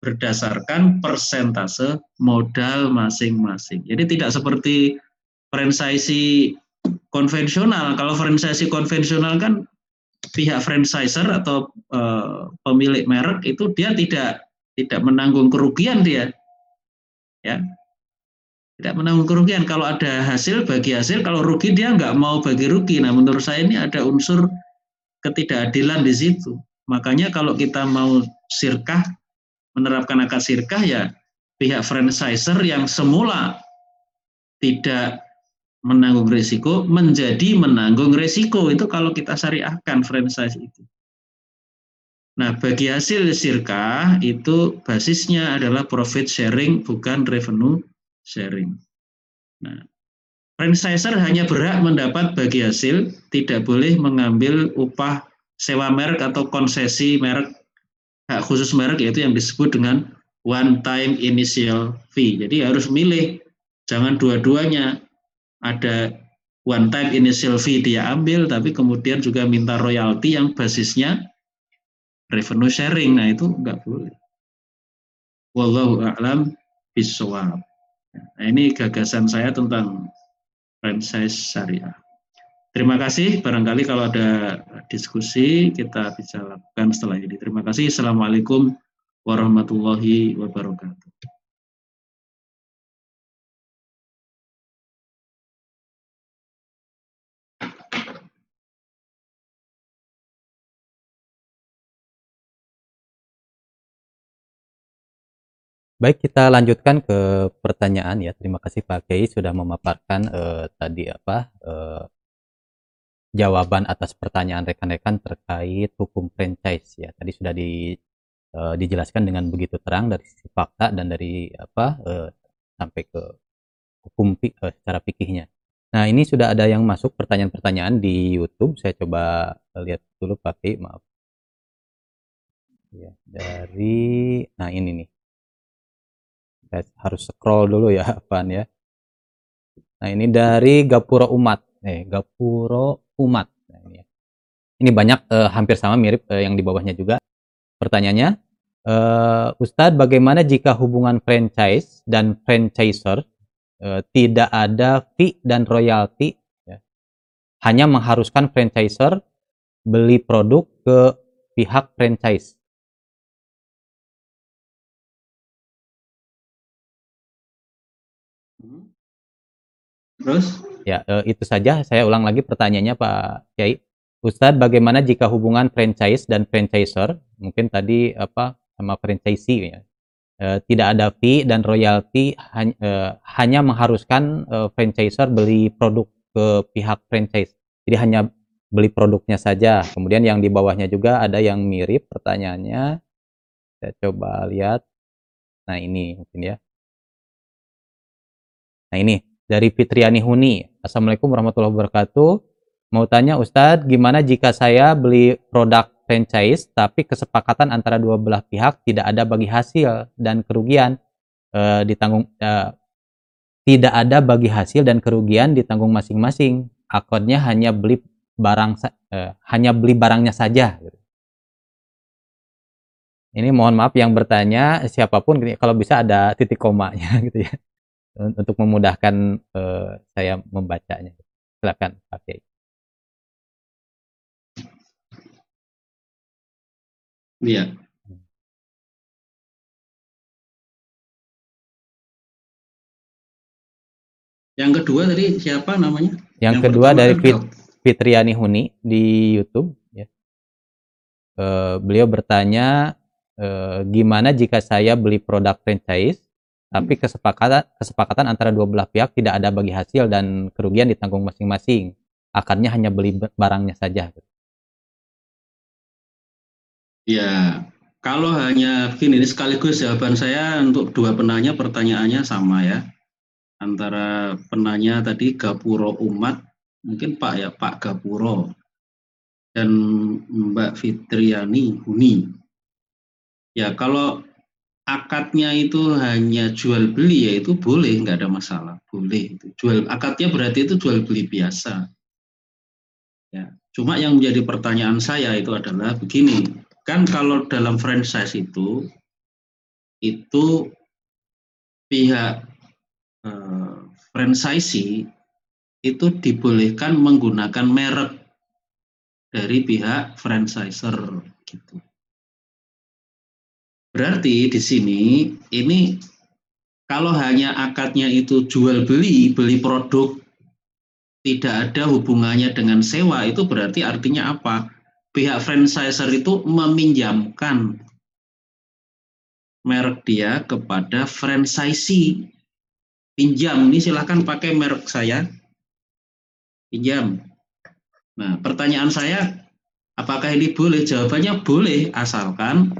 C: berdasarkan persentase modal masing-masing. Jadi tidak seperti franchisee konvensional. Kalau franchisee konvensional kan pihak franchiser atau e, pemilik merek itu dia tidak tidak menanggung kerugian dia. Ya, tidak menanggung kerugian. Kalau ada hasil bagi hasil, kalau rugi dia nggak mau bagi rugi. Nah menurut saya ini ada unsur ketidakadilan di situ. Makanya kalau kita mau sirkah, menerapkan akad sirkah ya pihak franchiser yang semula tidak menanggung risiko menjadi menanggung risiko itu kalau kita syariahkan franchise itu. Nah, bagi hasil sirkah itu basisnya adalah profit sharing bukan revenue sharing. Nah, franchiser hanya berhak mendapat bagi hasil, tidak boleh mengambil upah sewa merek atau konsesi merek hak khusus merek yaitu yang disebut dengan one time initial fee. Jadi harus milih, jangan dua-duanya ada one time initial fee dia ambil, tapi kemudian juga minta royalti yang basisnya revenue sharing. Nah itu enggak boleh. Wallahu a'lam bisawab. Nah, ini gagasan saya tentang franchise syariah. Terima kasih. Barangkali kalau ada diskusi kita bisa lakukan setelah ini. Terima kasih. Assalamualaikum warahmatullahi wabarakatuh.
B: Baik, kita lanjutkan ke pertanyaan ya. Terima kasih Pak Kiai sudah memaparkan uh, tadi apa uh, jawaban atas pertanyaan rekan-rekan terkait hukum franchise ya. Tadi sudah di uh, dijelaskan dengan begitu terang dari sisi fakta dan dari apa uh, sampai ke hukum uh, secara fikihnya. Nah, ini sudah ada yang masuk pertanyaan-pertanyaan di YouTube. Saya coba lihat dulu pakai maaf. Ya, dari nah ini nih. Harus scroll dulu ya, (laughs) Pan ya. Nah, ini dari Gapuro Umat. Eh, Gapuro Umat. Nah, ini, ya. ini banyak eh, hampir sama mirip eh, yang di bawahnya juga. Pertanyaannya, uh, Ustadz, bagaimana jika hubungan franchise dan franchisor uh, tidak ada fee dan royalti, ya, hanya mengharuskan franchisor beli produk ke pihak franchise?
C: Terus?
B: Ya, uh, itu saja. Saya ulang lagi pertanyaannya Pak Kiai. Ustadz, bagaimana jika hubungan franchise dan franchisor, mungkin tadi apa sama franchisee ya, e, tidak ada fee dan royalti hany, e, hanya mengharuskan franchisor beli produk ke pihak franchise. Jadi hanya beli produknya saja. Kemudian yang di bawahnya juga ada yang mirip pertanyaannya. Saya coba lihat. Nah ini mungkin ya. Nah ini dari Fitriani Huni. Assalamualaikum warahmatullahi wabarakatuh. Mau tanya Ustadz, gimana jika saya beli produk franchise tapi kesepakatan antara dua belah pihak tidak ada bagi hasil dan kerugian e, ditanggung e, tidak ada bagi hasil dan kerugian ditanggung masing-masing. Akornya hanya beli barang e, hanya beli barangnya saja. Ini mohon maaf yang bertanya siapa pun kalau bisa ada titik komanya (laughs) gitu ya untuk memudahkan e, saya membacanya. Silakan Pak Kiai.
C: Iya. Yang kedua tadi siapa namanya?
B: Yang, yang kedua dari Fit, Fitriani Huni di YouTube. Ya. E, beliau bertanya, e, gimana jika saya beli produk franchise, tapi hmm. kesepakatan kesepakatan antara dua belah pihak tidak ada bagi hasil dan kerugian ditanggung masing-masing. Akarnya hanya beli barangnya saja.
C: Ya, kalau hanya gini, ini sekaligus jawaban saya untuk dua penanya pertanyaannya sama ya. Antara penanya tadi Gapuro Umat, mungkin Pak ya, Pak Gapuro, dan Mbak Fitriani Huni. Ya, kalau akadnya itu hanya jual beli ya itu boleh, nggak ada masalah, boleh. Itu jual akadnya berarti itu jual beli biasa. Ya, cuma yang menjadi pertanyaan saya itu adalah begini, kan kalau dalam franchise itu itu pihak eh, franchisee itu dibolehkan menggunakan merek dari pihak franchisor gitu. Berarti di sini ini kalau hanya akadnya itu jual beli, beli produk tidak ada hubungannya dengan sewa itu berarti artinya apa? pihak franchisor itu meminjamkan merek dia kepada franchisee. Pinjam, ini silahkan pakai merek saya. Pinjam. Nah, pertanyaan saya, apakah ini boleh? Jawabannya boleh, asalkan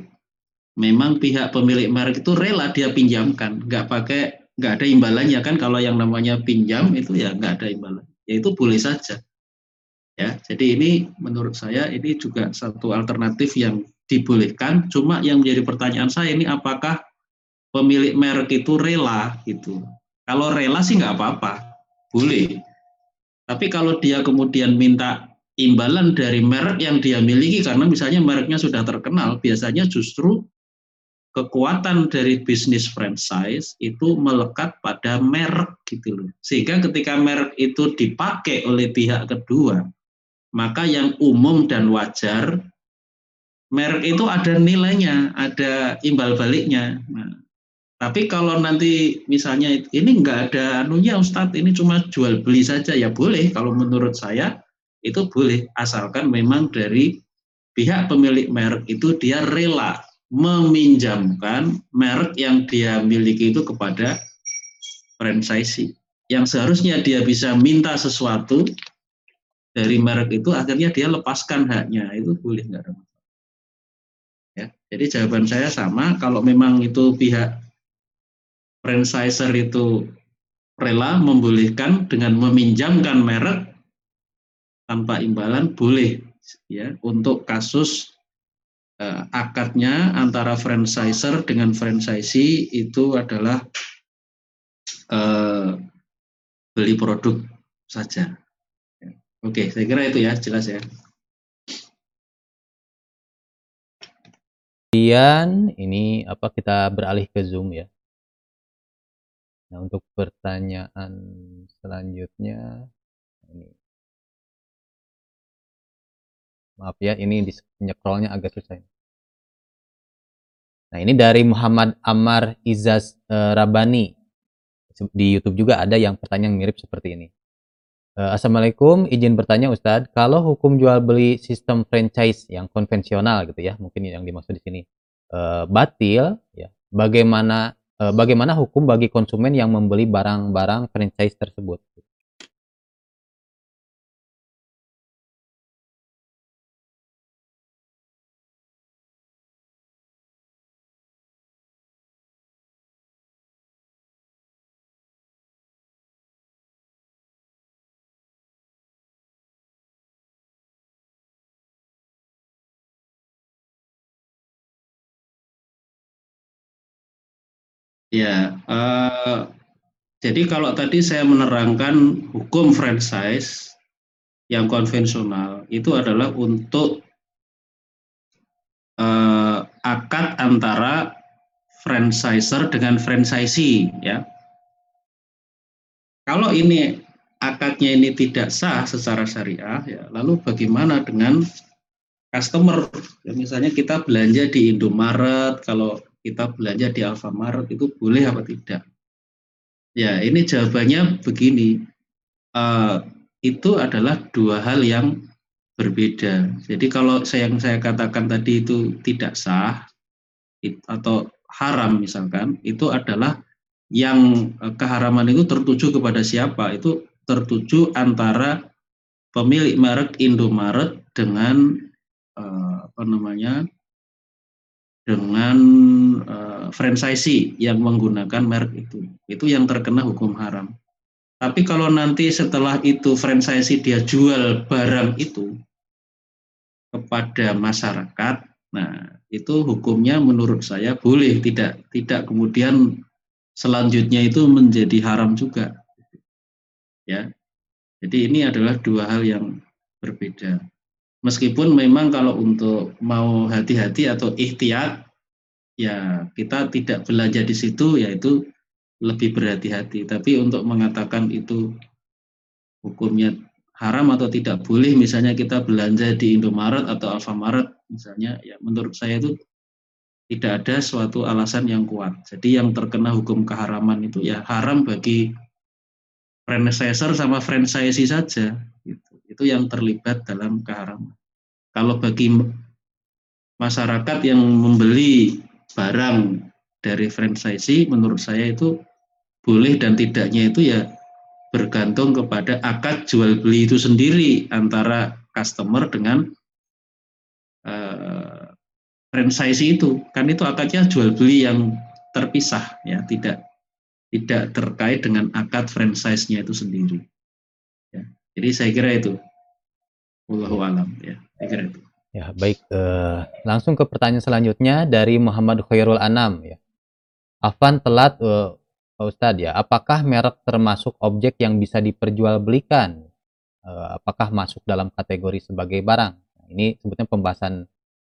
C: memang pihak pemilik merek itu rela dia pinjamkan. Nggak pakai, nggak ada imbalannya kan kalau yang namanya pinjam itu ya nggak ada imbalan. Ya itu boleh saja. Ya, jadi ini menurut saya ini juga satu alternatif yang dibolehkan. Cuma yang menjadi pertanyaan saya ini apakah pemilik merek itu rela gitu. Kalau rela sih nggak apa-apa, boleh. Tapi kalau dia kemudian minta imbalan dari merek yang dia miliki karena misalnya mereknya sudah terkenal, biasanya justru kekuatan dari bisnis franchise itu melekat pada merek gitu loh. Sehingga ketika merek itu dipakai oleh pihak kedua, maka yang umum dan wajar merek itu ada nilainya, ada imbal baliknya. Nah, tapi kalau nanti misalnya ini enggak ada anunya Ustadz, ini cuma jual beli saja ya boleh. Kalau menurut saya itu boleh asalkan memang dari pihak pemilik merek itu dia rela meminjamkan merek yang dia miliki itu kepada franchisee. Yang seharusnya dia bisa minta sesuatu dari merek itu akhirnya dia lepaskan haknya. Itu boleh nggak ada masalah ya jadi jawaban saya sama. Kalau memang itu pihak franchiser itu rela membolehkan dengan meminjamkan merek tanpa imbalan boleh ya untuk kasus uh, akadnya antara franchiser dengan franchisee itu adalah uh, beli produk saja. Oke, saya kira itu ya jelas ya.
B: Kemudian ini apa kita beralih ke Zoom ya. Nah, untuk pertanyaan selanjutnya ini Maaf ya, ini nyekrolnya agak susah. Nah, ini dari Muhammad Amar Izaz uh, Rabani. Di YouTube juga ada yang pertanyaan mirip seperti ini. Uh, Assalamualaikum, izin bertanya Ustadz, kalau hukum jual beli sistem franchise yang konvensional gitu ya, mungkin yang dimaksud di sini uh, batil, ya, bagaimana bagaimana hukum bagi konsumen yang membeli barang-barang franchise tersebut?
C: Ya, uh, jadi kalau tadi saya menerangkan hukum franchise yang konvensional itu adalah untuk uh, akad antara franchiser dengan franchisee ya. Kalau ini akadnya ini tidak sah secara syariah ya, lalu bagaimana dengan customer? Ya, misalnya kita belanja di Indomaret, kalau kita belanja di Alfamart itu boleh apa tidak? Ya, ini jawabannya begini. Uh, itu adalah dua hal yang berbeda. Jadi kalau yang saya katakan tadi itu tidak sah atau haram misalkan, itu adalah yang eh, keharaman itu tertuju kepada siapa? Itu tertuju antara pemilik merek Indomaret dengan uh, apa namanya dengan uh, franchisee yang menggunakan merek itu. Itu yang terkena hukum haram. Tapi kalau nanti setelah itu franchisee dia jual barang itu kepada masyarakat, nah itu hukumnya menurut saya boleh tidak tidak kemudian selanjutnya itu menjadi haram juga. Ya. Jadi ini adalah dua hal yang berbeda. Meskipun memang kalau untuk mau hati-hati atau ikhtiar, ya kita tidak belanja di situ, yaitu lebih berhati-hati. Tapi untuk mengatakan itu hukumnya haram atau tidak boleh, misalnya kita belanja di Indomaret atau Alfamaret, misalnya, ya menurut saya itu tidak ada suatu alasan yang kuat. Jadi yang terkena hukum keharaman itu ya haram bagi franchiser sama franchisee saja. Gitu itu yang terlibat dalam keharaman. Kalau bagi masyarakat yang membeli barang dari franchisee, menurut saya itu boleh dan tidaknya itu ya bergantung kepada akad jual beli itu sendiri antara customer dengan uh, franchisee itu. Kan itu akadnya jual beli yang terpisah ya, tidak tidak terkait dengan akad franchise-nya itu sendiri. Jadi saya kira itu. Wallahu alam ya. Saya kira itu.
B: Ya, baik. Uh, langsung ke pertanyaan selanjutnya dari Muhammad Khairul Anam ya. Afan telat uh, Pak Ustadz ya, apakah merek termasuk objek yang bisa diperjualbelikan? Uh, apakah masuk dalam kategori sebagai barang? Ini sebetulnya pembahasan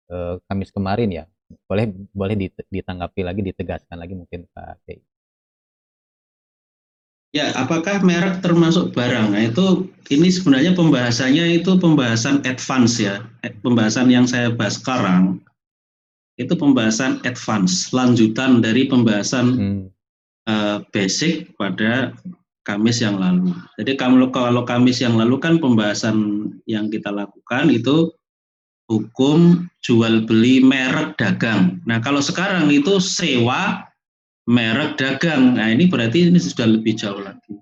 B: uh, Kamis kemarin ya. Boleh boleh ditanggapi lagi, ditegaskan lagi mungkin Pak Kiai.
C: Ya, apakah merek termasuk barang? Nah, itu ini sebenarnya pembahasannya itu pembahasan advance ya. Eh, pembahasan yang saya bahas sekarang itu pembahasan advance, lanjutan dari pembahasan hmm. uh, basic pada Kamis yang lalu. Jadi kalau kalau Kamis yang lalu kan pembahasan yang kita lakukan itu hukum jual beli merek dagang. Nah, kalau sekarang itu sewa merek dagang. Nah, ini berarti ini sudah lebih jauh lagi.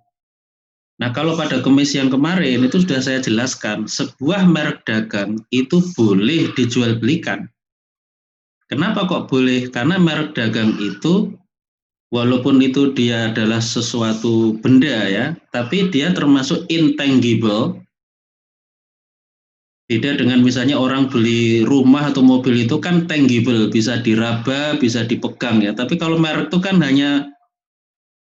C: Nah, kalau pada kemis yang kemarin itu sudah saya jelaskan, sebuah merek dagang itu boleh dijual belikan. Kenapa kok boleh? Karena merek dagang itu walaupun itu dia adalah sesuatu benda ya, tapi dia termasuk intangible. Beda dengan misalnya orang beli rumah atau mobil itu kan tangible, bisa diraba, bisa dipegang ya. Tapi kalau merek itu kan hanya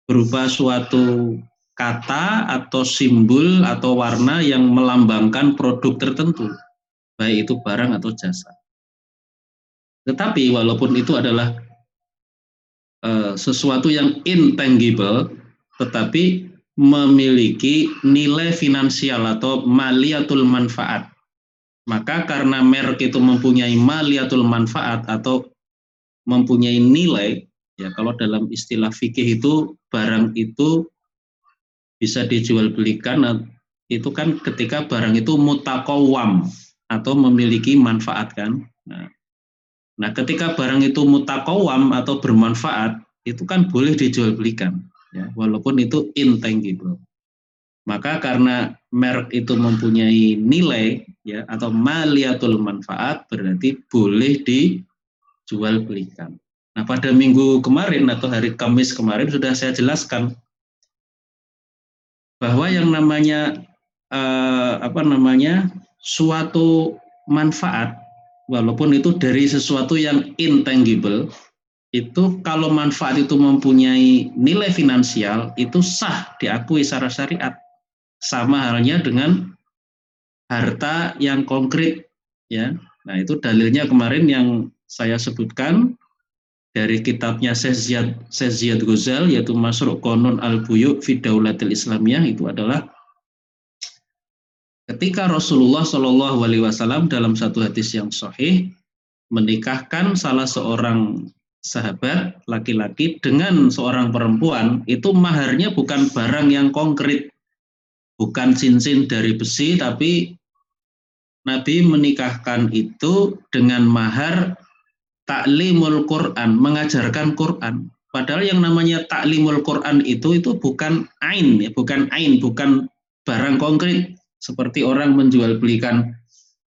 C: berupa suatu kata atau simbol atau warna yang melambangkan produk tertentu, baik itu barang atau jasa. Tetapi walaupun itu adalah uh, sesuatu yang intangible, tetapi memiliki nilai finansial atau maliatul manfaat. Maka karena merek itu mempunyai maliatul manfaat atau mempunyai nilai, ya kalau dalam istilah fikih itu barang itu bisa dijual belikan itu kan ketika barang itu mutakawam atau memiliki manfaat kan. Nah, nah ketika barang itu mutakawam atau bermanfaat itu kan boleh dijual belikan ya walaupun itu intangible. Maka karena merek itu mempunyai nilai ya atau maliatul manfaat berarti boleh dijual belikan. Nah pada minggu kemarin atau hari Kamis kemarin sudah saya jelaskan bahwa yang namanya uh, apa namanya suatu manfaat walaupun itu dari sesuatu yang intangible itu kalau manfaat itu mempunyai nilai finansial itu sah diakui secara syariat sama halnya dengan harta yang konkret ya. Nah itu dalilnya kemarin yang saya sebutkan dari kitabnya Syekh Ziyad Ghazal yaitu Masruk Konon Al-Buyu Fidaulatil Islamiyah itu adalah ketika Rasulullah Shallallahu alaihi wasallam dalam satu hadis yang sahih menikahkan salah seorang sahabat laki-laki dengan seorang perempuan itu maharnya bukan barang yang konkret bukan cincin dari besi tapi Nabi menikahkan itu dengan mahar taklimul Quran, mengajarkan Quran. Padahal yang namanya taklimul Quran itu itu bukan ain ya, bukan ain, bukan barang konkret seperti orang menjual belikan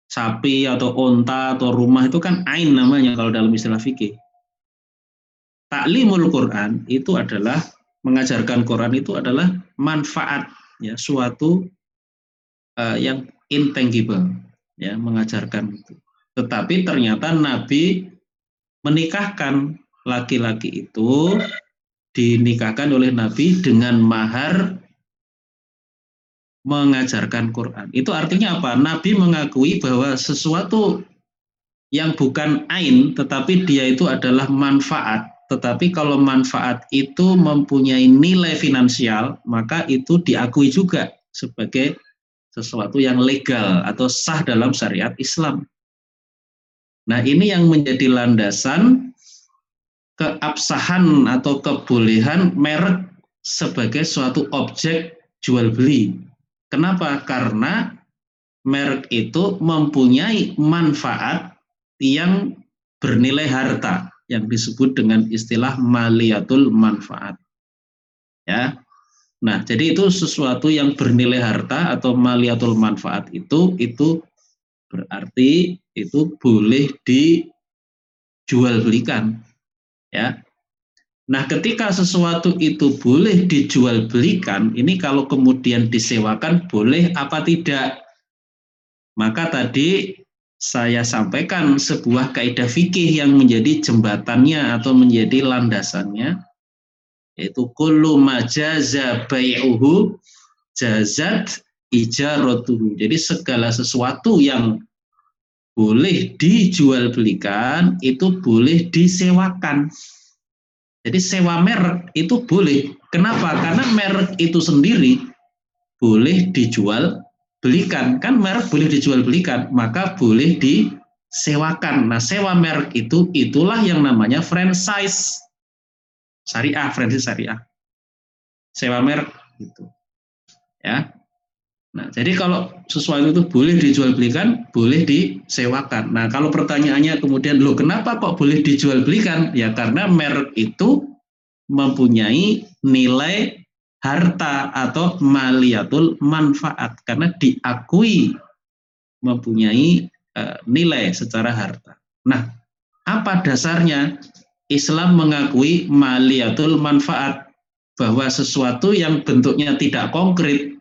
C: sapi atau onta atau rumah itu kan ain namanya kalau dalam istilah fikih. Taklimul Quran itu adalah mengajarkan Quran itu adalah manfaat ya suatu uh, yang intangible ya mengajarkan itu. Tetapi ternyata Nabi menikahkan laki-laki itu dinikahkan oleh Nabi dengan mahar mengajarkan Quran. Itu artinya apa? Nabi mengakui bahwa sesuatu yang bukan ain tetapi dia itu adalah manfaat. Tetapi kalau manfaat itu mempunyai nilai finansial, maka itu diakui juga sebagai sesuatu yang legal atau sah dalam syariat Islam. Nah, ini yang menjadi landasan keabsahan atau kebolehan merek sebagai suatu objek jual beli. Kenapa? Karena merek itu mempunyai manfaat yang bernilai harta yang disebut dengan istilah maliatul manfaat. Ya. Nah, jadi itu sesuatu yang bernilai harta atau maliatul manfaat itu itu berarti itu boleh dijual belikan ya nah ketika sesuatu itu boleh dijual belikan ini kalau kemudian disewakan boleh apa tidak maka tadi saya sampaikan sebuah kaidah fikih yang menjadi jembatannya atau menjadi landasannya yaitu kullu majaza bai'uhu jazat ijaratuhu. Jadi segala sesuatu yang boleh dijual belikan itu boleh disewakan. Jadi sewa merek itu boleh. Kenapa? Karena merek itu sendiri boleh dijual belikan. Kan merek boleh dijual belikan, maka boleh disewakan. Nah, sewa merek itu itulah yang namanya franchise. Syariah, franchise syariah. Sewa merek itu. Ya. Nah, jadi kalau sesuatu itu boleh dijual belikan, boleh disewakan. Nah, kalau pertanyaannya kemudian, loh kenapa kok boleh dijual belikan? Ya karena merek itu mempunyai nilai harta atau maliatul manfaat karena diakui mempunyai uh, nilai secara harta. Nah, apa dasarnya? Islam mengakui maliatul manfaat bahwa sesuatu yang bentuknya tidak konkret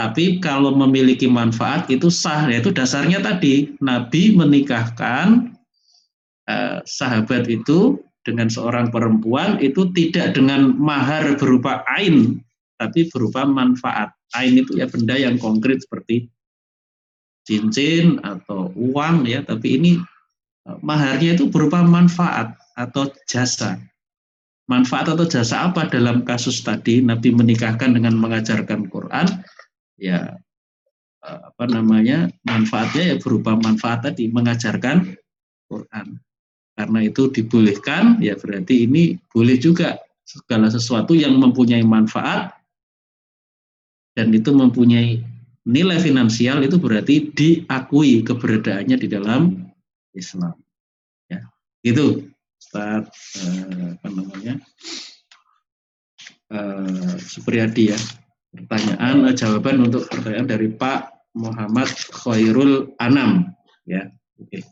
C: tapi kalau memiliki manfaat itu sah yaitu dasarnya tadi Nabi menikahkan eh, sahabat itu dengan seorang perempuan itu tidak dengan mahar berupa ain tapi berupa manfaat ain itu ya benda yang konkret seperti cincin atau uang ya tapi ini Eh, maharnya itu berupa manfaat atau jasa. Manfaat atau jasa apa dalam kasus tadi Nabi menikahkan dengan mengajarkan Quran? Ya eh, apa namanya? manfaatnya ya berupa manfaat tadi mengajarkan Quran. Karena itu dibolehkan ya berarti ini boleh juga segala sesuatu yang mempunyai manfaat dan itu mempunyai nilai finansial itu berarti diakui keberadaannya di dalam Islam. Ya, itu Ustaz eh, apa namanya eh, Supriyadi ya. Pertanyaan eh, jawaban untuk pertanyaan dari Pak Muhammad Khairul Anam ya. Oke.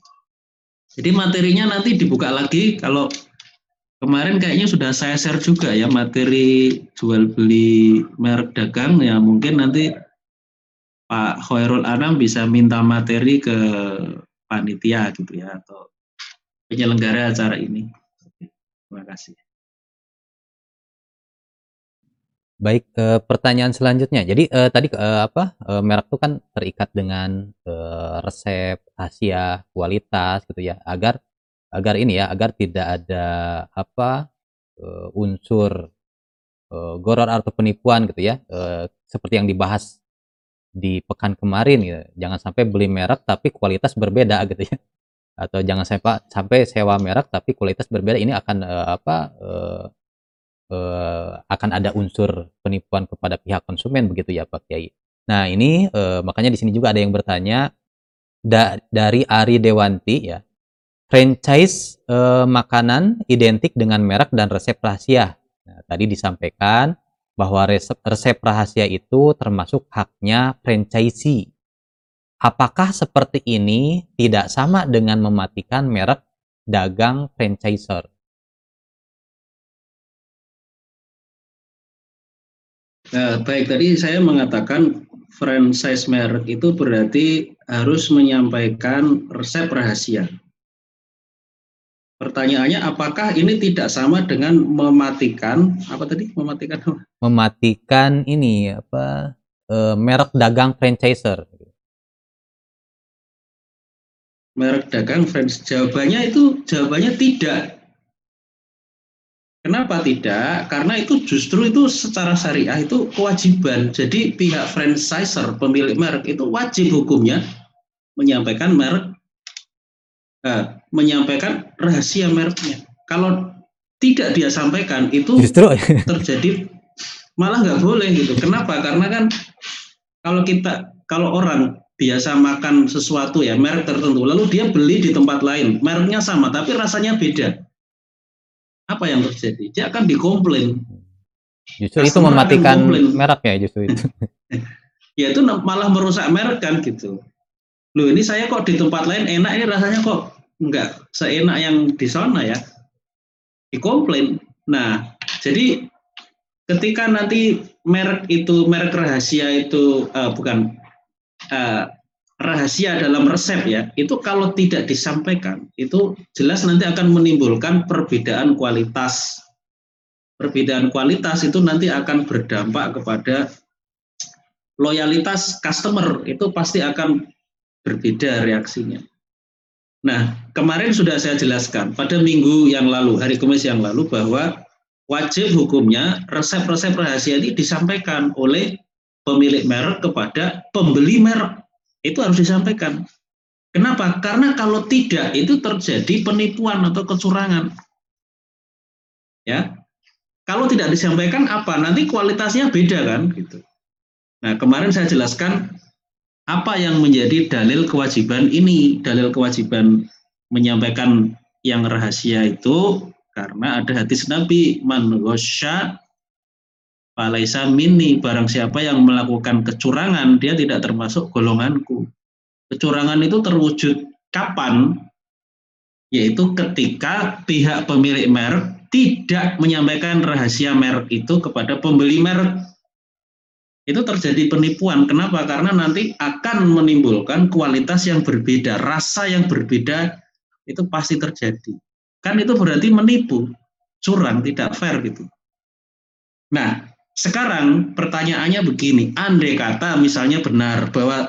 C: Jadi materinya nanti dibuka lagi kalau kemarin kayaknya sudah saya share juga ya materi jual beli merek dagang ya mungkin nanti Pak Khairul Anam bisa minta materi ke panitia gitu ya atau penyelenggara acara ini. Terima kasih.
B: Baik, eh, pertanyaan selanjutnya. Jadi eh, tadi eh, apa eh, merek itu kan terikat dengan eh, resep, rahasia, kualitas gitu ya, agar agar ini ya, agar tidak ada apa eh, unsur eh, goror atau penipuan gitu ya, eh, seperti yang dibahas di pekan kemarin ya jangan sampai beli merek tapi kualitas berbeda gitu ya. Atau jangan sampai sampai sewa merek tapi kualitas berbeda. Ini akan uh, apa uh, uh, akan ada unsur penipuan kepada pihak konsumen begitu ya Pak Kiai. Nah ini uh, makanya di sini juga ada yang bertanya da dari Ari Dewanti ya franchise uh, makanan identik dengan merek dan resep rahasia. Nah, tadi disampaikan bahwa resep, resep rahasia itu termasuk haknya franchisee. Apakah seperti ini tidak sama dengan mematikan merek dagang franchiser?
C: Nah, baik tadi saya mengatakan franchise merek itu berarti harus menyampaikan resep rahasia. Pertanyaannya apakah ini tidak sama dengan mematikan apa tadi? Mematikan apa?
B: Mematikan ini apa e, merek dagang franchiser.
C: Merek dagang franchise jawabannya itu jawabannya tidak. Kenapa tidak? Karena itu justru itu secara syariah itu kewajiban. Jadi pihak franchiser pemilik merek itu wajib hukumnya menyampaikan merek eh, menyampaikan rahasia mereknya. Kalau tidak dia sampaikan itu Justru terjadi malah nggak boleh gitu. Kenapa? Karena kan kalau kita kalau orang biasa makan sesuatu ya merek tertentu, lalu dia beli di tempat lain, mereknya sama tapi rasanya beda. Apa yang terjadi? Dia akan dikomplain.
B: Justru itu mematikan merek ya justru itu. (laughs)
C: ya itu malah merusak merek kan gitu. Loh ini saya kok di tempat lain enak ini rasanya kok enggak seenak yang di sana ya dikomplain. Nah, jadi ketika nanti merek itu merek rahasia itu uh, bukan uh, rahasia dalam resep ya, itu kalau tidak disampaikan itu jelas nanti akan menimbulkan perbedaan kualitas. Perbedaan kualitas itu nanti akan berdampak kepada loyalitas customer itu pasti akan berbeda reaksinya. Nah, kemarin sudah saya jelaskan pada minggu yang lalu, hari Kamis yang lalu bahwa wajib hukumnya resep-resep rahasia ini disampaikan oleh pemilik merek kepada pembeli merek. Itu harus disampaikan. Kenapa? Karena kalau tidak itu terjadi penipuan atau kecurangan. Ya. Kalau tidak disampaikan apa? Nanti kualitasnya beda kan gitu. Nah, kemarin saya jelaskan apa yang menjadi dalil kewajiban ini? Dalil kewajiban menyampaikan yang rahasia itu karena ada hadis Nabi man Falaisa mini barang siapa yang melakukan kecurangan dia tidak termasuk golonganku. Kecurangan itu terwujud kapan? Yaitu ketika pihak pemilik merek tidak menyampaikan rahasia merek itu kepada pembeli merek. Itu terjadi penipuan. Kenapa? Karena nanti akan menimbulkan kualitas yang berbeda, rasa yang berbeda itu pasti terjadi. Kan itu berarti menipu, curang, tidak fair gitu. Nah, sekarang pertanyaannya begini, andai kata misalnya benar bahwa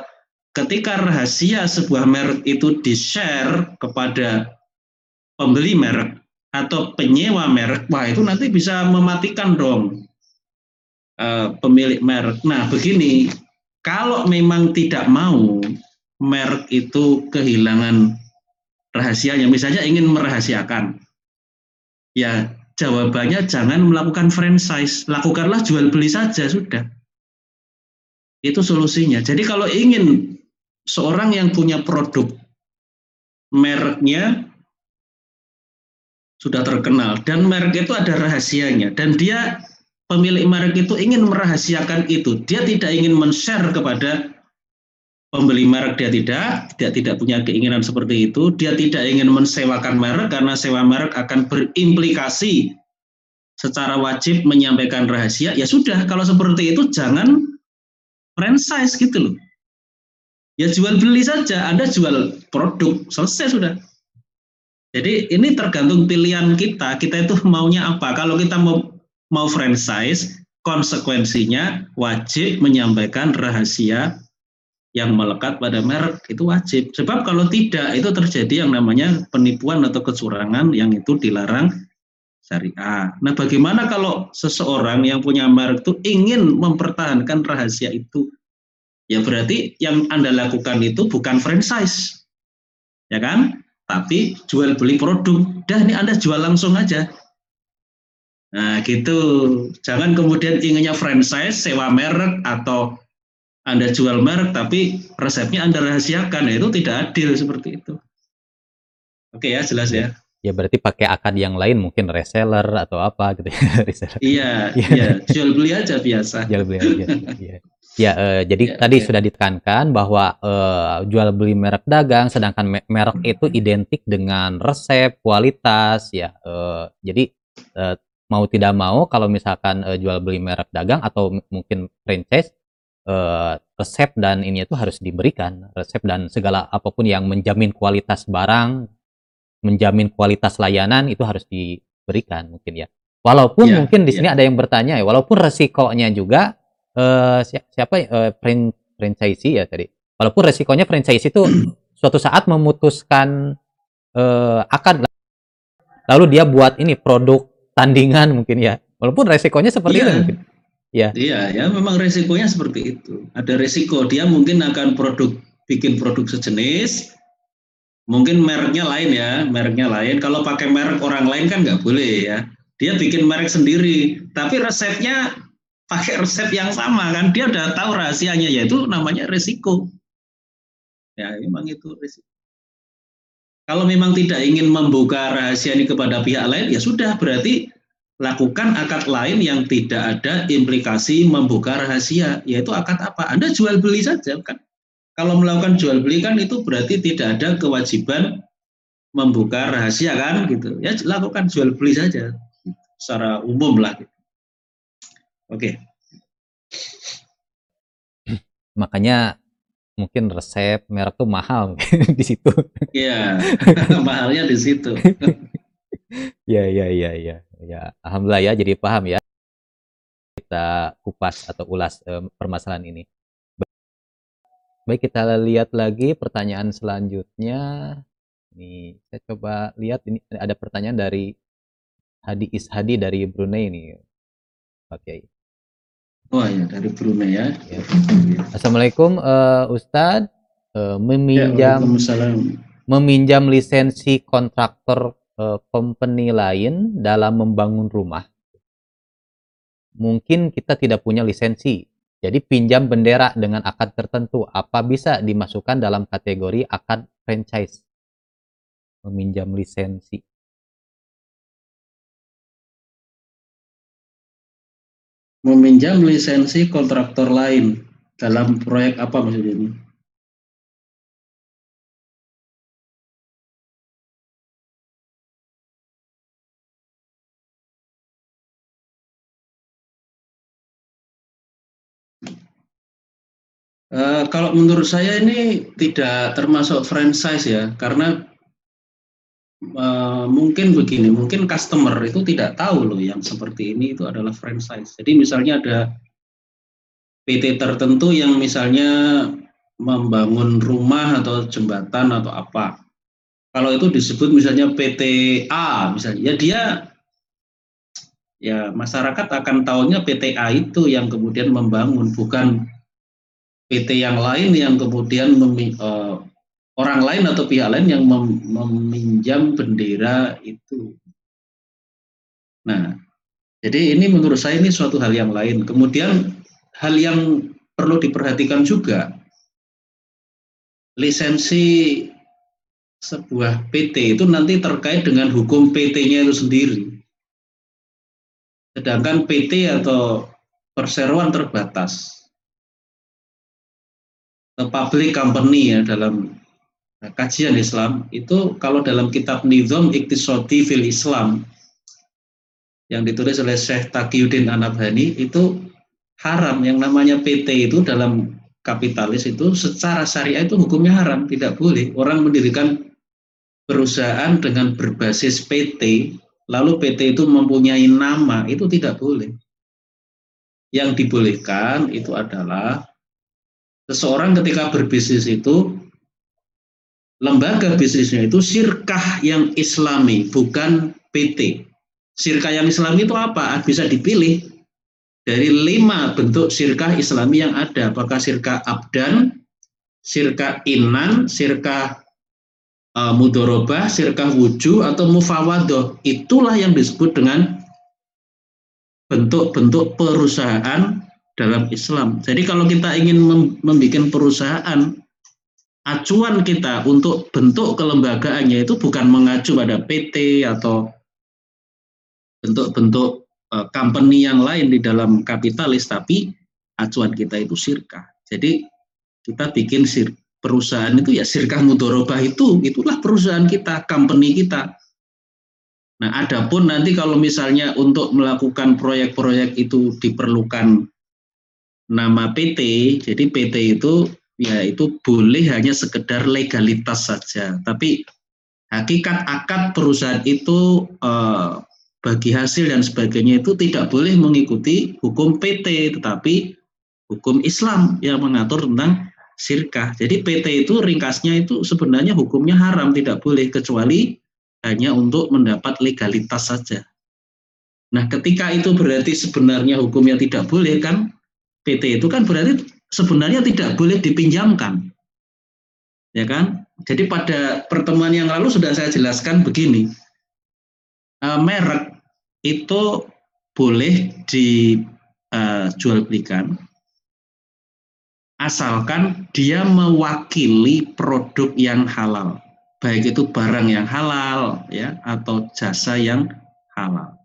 C: ketika rahasia sebuah merek itu di-share kepada pembeli merek atau penyewa merek, wah itu nanti bisa mematikan dong uh, pemilik merek. Nah begini, kalau memang tidak mau merek itu kehilangan rahasianya, misalnya ingin merahasiakan, ya Jawabannya jangan melakukan franchise, lakukanlah jual beli saja sudah. Itu solusinya. Jadi kalau ingin seorang yang punya produk mereknya sudah terkenal dan merek itu ada rahasianya dan dia pemilik merek itu ingin merahasiakan itu. Dia tidak ingin men-share kepada pembeli merek dia tidak, dia tidak punya keinginan seperti itu, dia tidak ingin mensewakan merek karena sewa merek akan berimplikasi secara wajib menyampaikan rahasia, ya sudah kalau seperti itu jangan franchise gitu loh. Ya jual beli saja, Anda jual produk, selesai sudah. Jadi ini tergantung pilihan kita, kita itu maunya apa. Kalau kita mau mau franchise, konsekuensinya wajib menyampaikan rahasia yang melekat pada merek itu wajib. Sebab kalau tidak itu terjadi yang namanya penipuan atau kecurangan yang itu dilarang syariah. Nah, bagaimana kalau seseorang yang punya merek itu ingin mempertahankan rahasia itu? Ya berarti yang Anda lakukan itu bukan franchise. Ya kan? Tapi jual beli produk. Dah ini Anda jual langsung aja. Nah, gitu. Jangan kemudian inginnya franchise, sewa merek atau Anda jual merek tapi resepnya Anda rahasiakan. Nah, itu tidak adil seperti itu. Oke ya, jelas ya
B: ya berarti pakai akad yang lain mungkin reseller atau apa gitu ya (laughs)
C: reseller. Iya, iya, jual beli aja biasa.
B: Jual beli aja. Iya. Ya, uh, jadi ya, tadi ya. sudah ditekankan bahwa uh, jual beli merek dagang, sedangkan merek itu identik dengan resep, kualitas, ya. Uh, jadi uh, mau tidak mau, kalau misalkan uh, jual beli merek dagang atau mungkin franchise, uh, resep dan ini itu harus diberikan, resep dan segala apa pun yang menjamin kualitas barang, menjamin kualitas layanan itu harus diberikan mungkin ya. Walaupun yeah, mungkin di sini yeah. ada yang bertanya ya, walaupun resikonya juga uh, siapa uh, franchisee ya tadi. Walaupun resikonya franchise itu (clears throat) suatu saat memutuskan uh, akan lalu dia buat ini produk tandingan mungkin ya. Walaupun resikonya seperti yeah. itu mungkin.
C: Ya. Iya, ya memang resikonya seperti itu. Ada resiko dia mungkin akan produk bikin produk sejenis, mungkin mereknya lain ya, mereknya lain. Kalau pakai merek orang lain kan nggak boleh ya. Dia bikin merek sendiri, tapi resepnya pakai resep yang sama kan. Dia udah tahu rahasianya, yaitu namanya resiko. Ya, memang itu resiko. Kalau memang tidak ingin membuka rahasia ini kepada pihak lain, ya sudah berarti lakukan akad lain yang tidak ada implikasi membuka rahasia, yaitu akad apa? Anda jual beli saja kan? Kalau melakukan jual beli kan itu berarti tidak ada kewajiban membuka rahasia kan? Gitu. Ya lakukan jual beli saja secara umum lah gitu. oke.
B: Makanya mungkin resep merek tuh mahal (laughs) di situ.
C: Iya (laughs) mahalnya di situ. (laughs)
B: Ya ya ya ya ya alhamdulillah ya jadi paham ya kita kupas atau ulas eh, permasalahan ini Baik, kita lihat lagi pertanyaan selanjutnya. Nih, saya coba lihat ini ada pertanyaan dari Hadi Ishadi dari Brunei ini. Oke.
C: Oh ya, dari Brunei ya. ya.
B: Assalamualaikum uh, Ustadz. Uh, meminjam ya, meminjam lisensi kontraktor company lain dalam membangun rumah. Mungkin kita tidak punya lisensi jadi pinjam bendera dengan akad tertentu, apa bisa dimasukkan dalam kategori akad franchise? Meminjam lisensi.
C: meminjam lisensi kontraktor lain dalam proyek apa maksudnya ini? Uh, kalau menurut saya ini tidak termasuk franchise ya, karena uh, mungkin begini, mungkin customer itu tidak tahu loh yang seperti ini itu adalah franchise. Jadi misalnya ada PT tertentu yang misalnya membangun rumah atau jembatan atau apa. Kalau itu disebut misalnya PT A misalnya, ya dia ya masyarakat akan tahunya PT A itu yang kemudian membangun, bukan PT yang lain yang kemudian uh, orang lain atau pihak lain yang mem, meminjam bendera itu. Nah, jadi ini menurut saya ini suatu hal yang lain. Kemudian hal yang perlu diperhatikan juga lisensi sebuah PT itu nanti terkait dengan hukum PT-nya itu sendiri. Sedangkan PT atau perseroan terbatas public company ya dalam kajian Islam itu kalau dalam kitab Nizam Iktisodi fil Islam yang ditulis oleh Syekh Taqiyuddin Anabhani itu haram. Yang namanya PT itu dalam kapitalis itu secara syariah itu hukumnya haram tidak boleh. Orang mendirikan perusahaan dengan berbasis PT lalu PT itu mempunyai nama itu tidak boleh. Yang dibolehkan itu adalah seseorang ketika berbisnis itu lembaga bisnisnya itu sirkah yang islami bukan PT sirkah yang islami itu apa? Bisa dipilih dari lima bentuk sirkah islami yang ada. Apakah sirkah abdan sirkah inan sirkah uh, mudorobah sirkah wuju atau mufawadoh. Itulah yang disebut dengan bentuk-bentuk perusahaan dalam Islam. Jadi kalau kita ingin membuat perusahaan, acuan kita untuk bentuk kelembagaannya itu bukan mengacu pada PT atau bentuk-bentuk uh, company yang lain di dalam kapitalis, tapi acuan kita itu sirkah. Jadi kita bikin sir perusahaan itu ya sirkah mudorobah itu, itulah perusahaan kita, company kita. Nah, adapun nanti kalau misalnya untuk melakukan proyek-proyek itu diperlukan nama PT, jadi PT itu ya itu boleh hanya sekedar legalitas saja, tapi hakikat akad perusahaan itu eh, bagi hasil dan sebagainya itu tidak boleh mengikuti hukum PT, tetapi hukum Islam yang mengatur tentang sirkah. Jadi PT itu ringkasnya itu sebenarnya hukumnya haram, tidak boleh kecuali hanya untuk mendapat legalitas saja. Nah, ketika itu berarti sebenarnya hukumnya tidak boleh kan PT itu kan berarti sebenarnya tidak boleh dipinjamkan. Ya kan? Jadi pada pertemuan yang lalu sudah saya jelaskan begini. Uh, merek itu boleh dijual uh, belikan asalkan dia mewakili produk yang halal baik itu barang yang halal ya atau jasa yang halal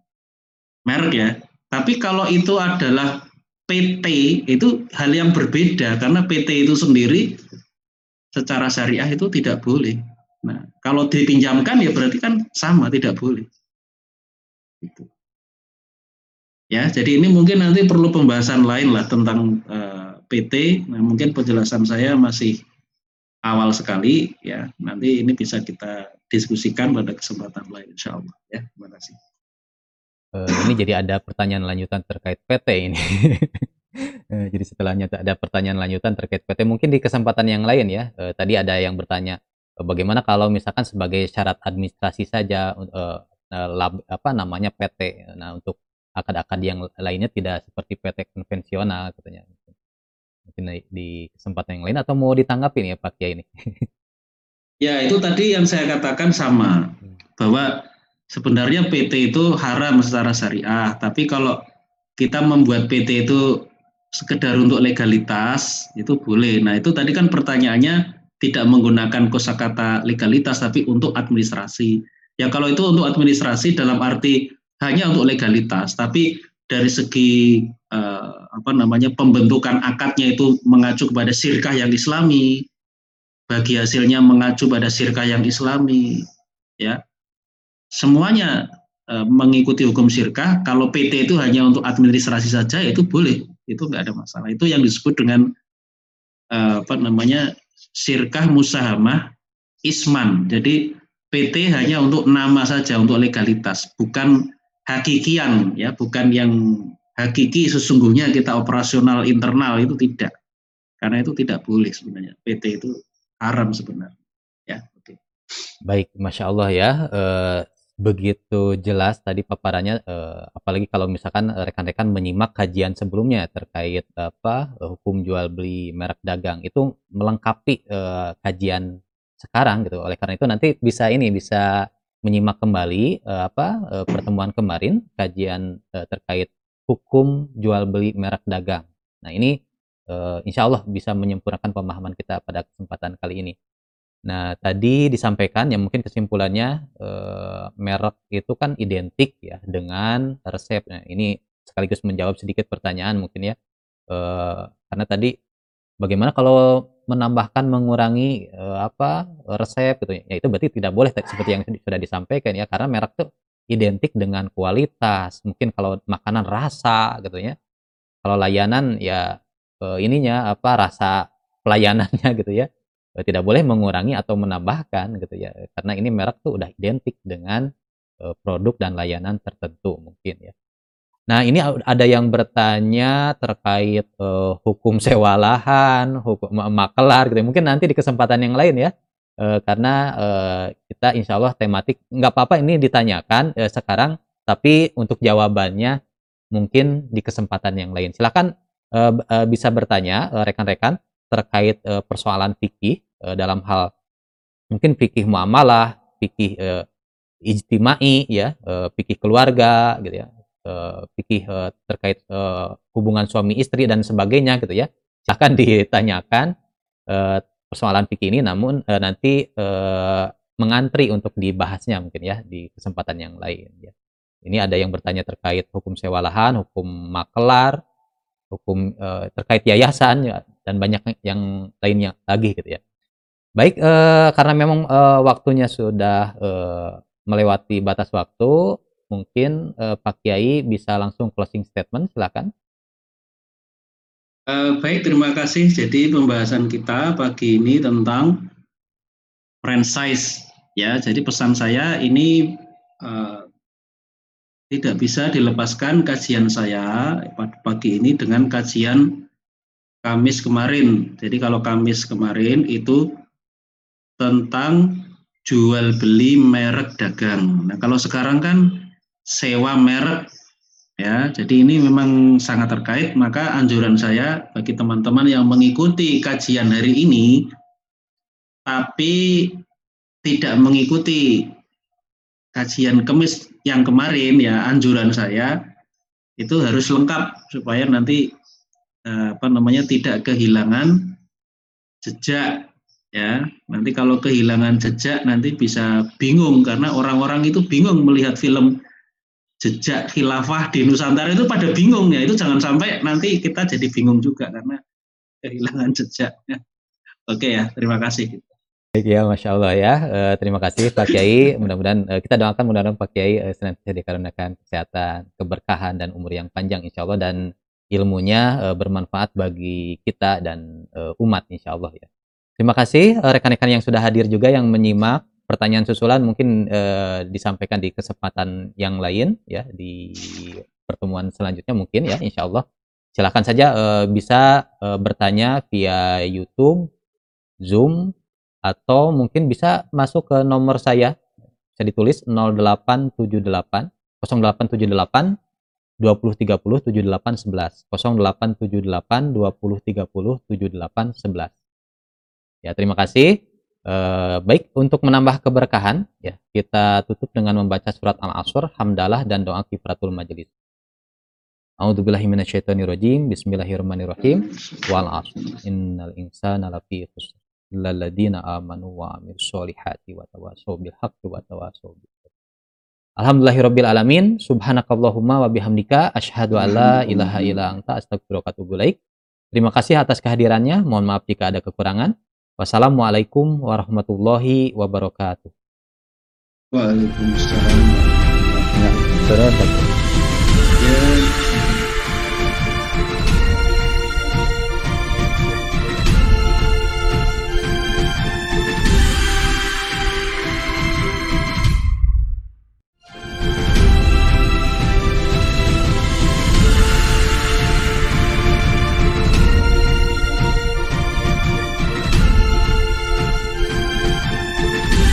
C: merek ya tapi kalau itu adalah PT itu hal yang berbeda karena PT itu sendiri secara syariah itu tidak boleh. Nah, kalau dipinjamkan ya berarti kan sama tidak boleh. Itu. Ya, jadi ini mungkin nanti perlu pembahasan lain lah tentang uh, eh, PT. Nah, mungkin penjelasan saya masih awal sekali ya. Nanti ini bisa kita diskusikan pada kesempatan lain insya Allah ya. Terima kasih.
B: Uh, ini jadi ada pertanyaan lanjutan terkait PT ini. uh, (laughs) jadi setelahnya ada pertanyaan lanjutan terkait PT mungkin di kesempatan yang lain ya. Uh, tadi ada yang bertanya uh, bagaimana kalau misalkan sebagai syarat administrasi saja uh, lab, apa namanya PT. Nah, untuk akad-akad yang lainnya tidak seperti PT konvensional katanya. Mungkin di kesempatan yang lain atau mau ditanggapi nih ya Pak Kiai ini?
C: ya, itu tadi yang saya katakan sama hmm. bahwa sebenarnya PT itu haram secara syariah, tapi kalau kita membuat PT itu sekedar untuk legalitas itu boleh. Nah itu tadi kan pertanyaannya tidak menggunakan kosakata legalitas tapi untuk administrasi. Ya kalau itu untuk administrasi dalam arti hanya untuk legalitas, tapi dari segi uh, apa namanya pembentukan akadnya itu mengacu kepada sirkah yang islami, bagi hasilnya mengacu pada sirkah yang islami, ya semuanya uh, mengikuti hukum sirkah. Kalau PT itu hanya untuk administrasi saja, itu boleh, itu nggak ada masalah. Itu yang disebut dengan uh, apa namanya sirkah musahamah isman. Jadi PT hanya untuk nama saja, untuk legalitas, bukan hakikian ya, bukan yang hakiki sesungguhnya kita operasional internal itu tidak. Karena itu tidak boleh sebenarnya. PT itu haram sebenarnya. Ya, oke.
B: Baik, masya Allah ya. E, begitu jelas tadi paparannya. E, apalagi kalau misalkan rekan-rekan menyimak kajian sebelumnya terkait apa hukum jual beli merek dagang itu melengkapi e, kajian sekarang gitu. Oleh karena itu nanti bisa ini bisa menyimak kembali uh, apa uh, pertemuan kemarin kajian uh, terkait hukum jual beli merek dagang. Nah ini uh, insya Allah bisa menyempurnakan pemahaman kita pada kesempatan kali ini. Nah tadi disampaikan ya mungkin kesimpulannya uh, merek itu kan identik ya dengan resep. Nah ini sekaligus menjawab sedikit pertanyaan mungkin ya. Uh, karena tadi bagaimana kalau menambahkan mengurangi uh, apa resep gitu ya? Itu berarti tidak boleh seperti yang sudah disampaikan ya karena merek itu identik dengan kualitas. Mungkin kalau makanan rasa gitu ya. Kalau layanan ya uh, ininya apa rasa pelayanannya (laughs) gitu ya tidak boleh mengurangi atau menambahkan gitu ya karena ini merek tuh udah identik dengan uh, produk dan layanan tertentu mungkin ya Nah, ini ada yang bertanya terkait uh, hukum sewa lahan, hukum makelar gitu. Mungkin nanti di kesempatan yang lain ya. Uh, karena uh, kita insya Allah tematik nggak apa-apa ini ditanyakan uh, sekarang, tapi untuk jawabannya mungkin di kesempatan yang lain. Silakan uh, uh, bisa bertanya rekan-rekan uh, terkait uh, persoalan fikih uh, dalam hal mungkin fikih muamalah, fikih uh, ijtimai ya, uh, fikih keluarga gitu ya uh, fikih uh, terkait uh, hubungan suami istri dan sebagainya gitu ya. Silahkan (laughs) ditanyakan uh, persoalan fikih ini namun uh, nanti uh, mengantri untuk dibahasnya mungkin ya di kesempatan yang lain ya. Ini ada yang bertanya terkait hukum sewa lahan hukum makelar hukum uh, terkait yayasan ya, dan banyak yang lainnya lagi gitu ya baik uh, karena memang uh, waktunya sudah uh, melewati batas waktu mungkin uh, Pak Kiai bisa langsung closing statement, silakan.
C: Uh, baik, terima kasih. Jadi pembahasan kita pagi ini tentang franchise, ya. Jadi pesan saya ini uh, tidak bisa dilepaskan kajian saya pagi ini dengan kajian Kamis kemarin. Jadi kalau Kamis kemarin itu tentang jual beli merek dagang. Nah kalau sekarang kan sewa merek ya. Jadi ini memang sangat terkait, maka anjuran saya bagi teman-teman yang mengikuti kajian hari ini tapi tidak mengikuti kajian kemis yang kemarin ya anjuran saya itu harus lengkap supaya nanti eh, apa namanya tidak kehilangan jejak ya nanti kalau kehilangan jejak nanti bisa bingung karena orang-orang itu bingung melihat film jejak khilafah di Nusantara itu pada bingung ya itu jangan sampai nanti kita jadi bingung juga karena kehilangan jejaknya. Oke ya, terima kasih.
B: Baik ya, masya Allah ya. E, terima kasih Pak Kiai. Mudah-mudahan e, kita doakan mudah-mudahan Pak Kiai e, senantiasa dikarenakan kesehatan, keberkahan dan umur yang panjang insya Allah dan ilmunya e, bermanfaat bagi kita dan e, umat insya Allah ya. Terima kasih rekan-rekan yang sudah hadir juga yang menyimak pertanyaan susulan mungkin eh, disampaikan di kesempatan yang lain ya di pertemuan selanjutnya mungkin ya insya Allah silahkan saja eh, bisa eh, bertanya via YouTube, Zoom atau mungkin bisa masuk ke nomor saya bisa ditulis 0878 0878 2030 7811 0878 2030 7811 ya terima kasih Uh, baik untuk menambah keberkahan ya kita tutup dengan membaca surat Al-Asr, hamdalah dan doa kifratul majelis. A'udzubillahi minasyaitonirrajim. Bismillahirrahmanirrahim. Wal 'asr. Innal insana lafi khusr. Illal amanu wa amilus solihati wa tawassaw bil haqqi wa tawassaw Alhamdulillahirabbil alamin. Subhanakallahumma wa bihamdika asyhadu an la ilaha illa anta astaghfiruka wa atubu ilaik. Terima kasih atas kehadirannya. Mohon maaf jika ada kekurangan. Wassalamualaikum warahmatullahi wabarakatuh.
C: Waalaikumsalam.
B: Saudara.
C: Ya,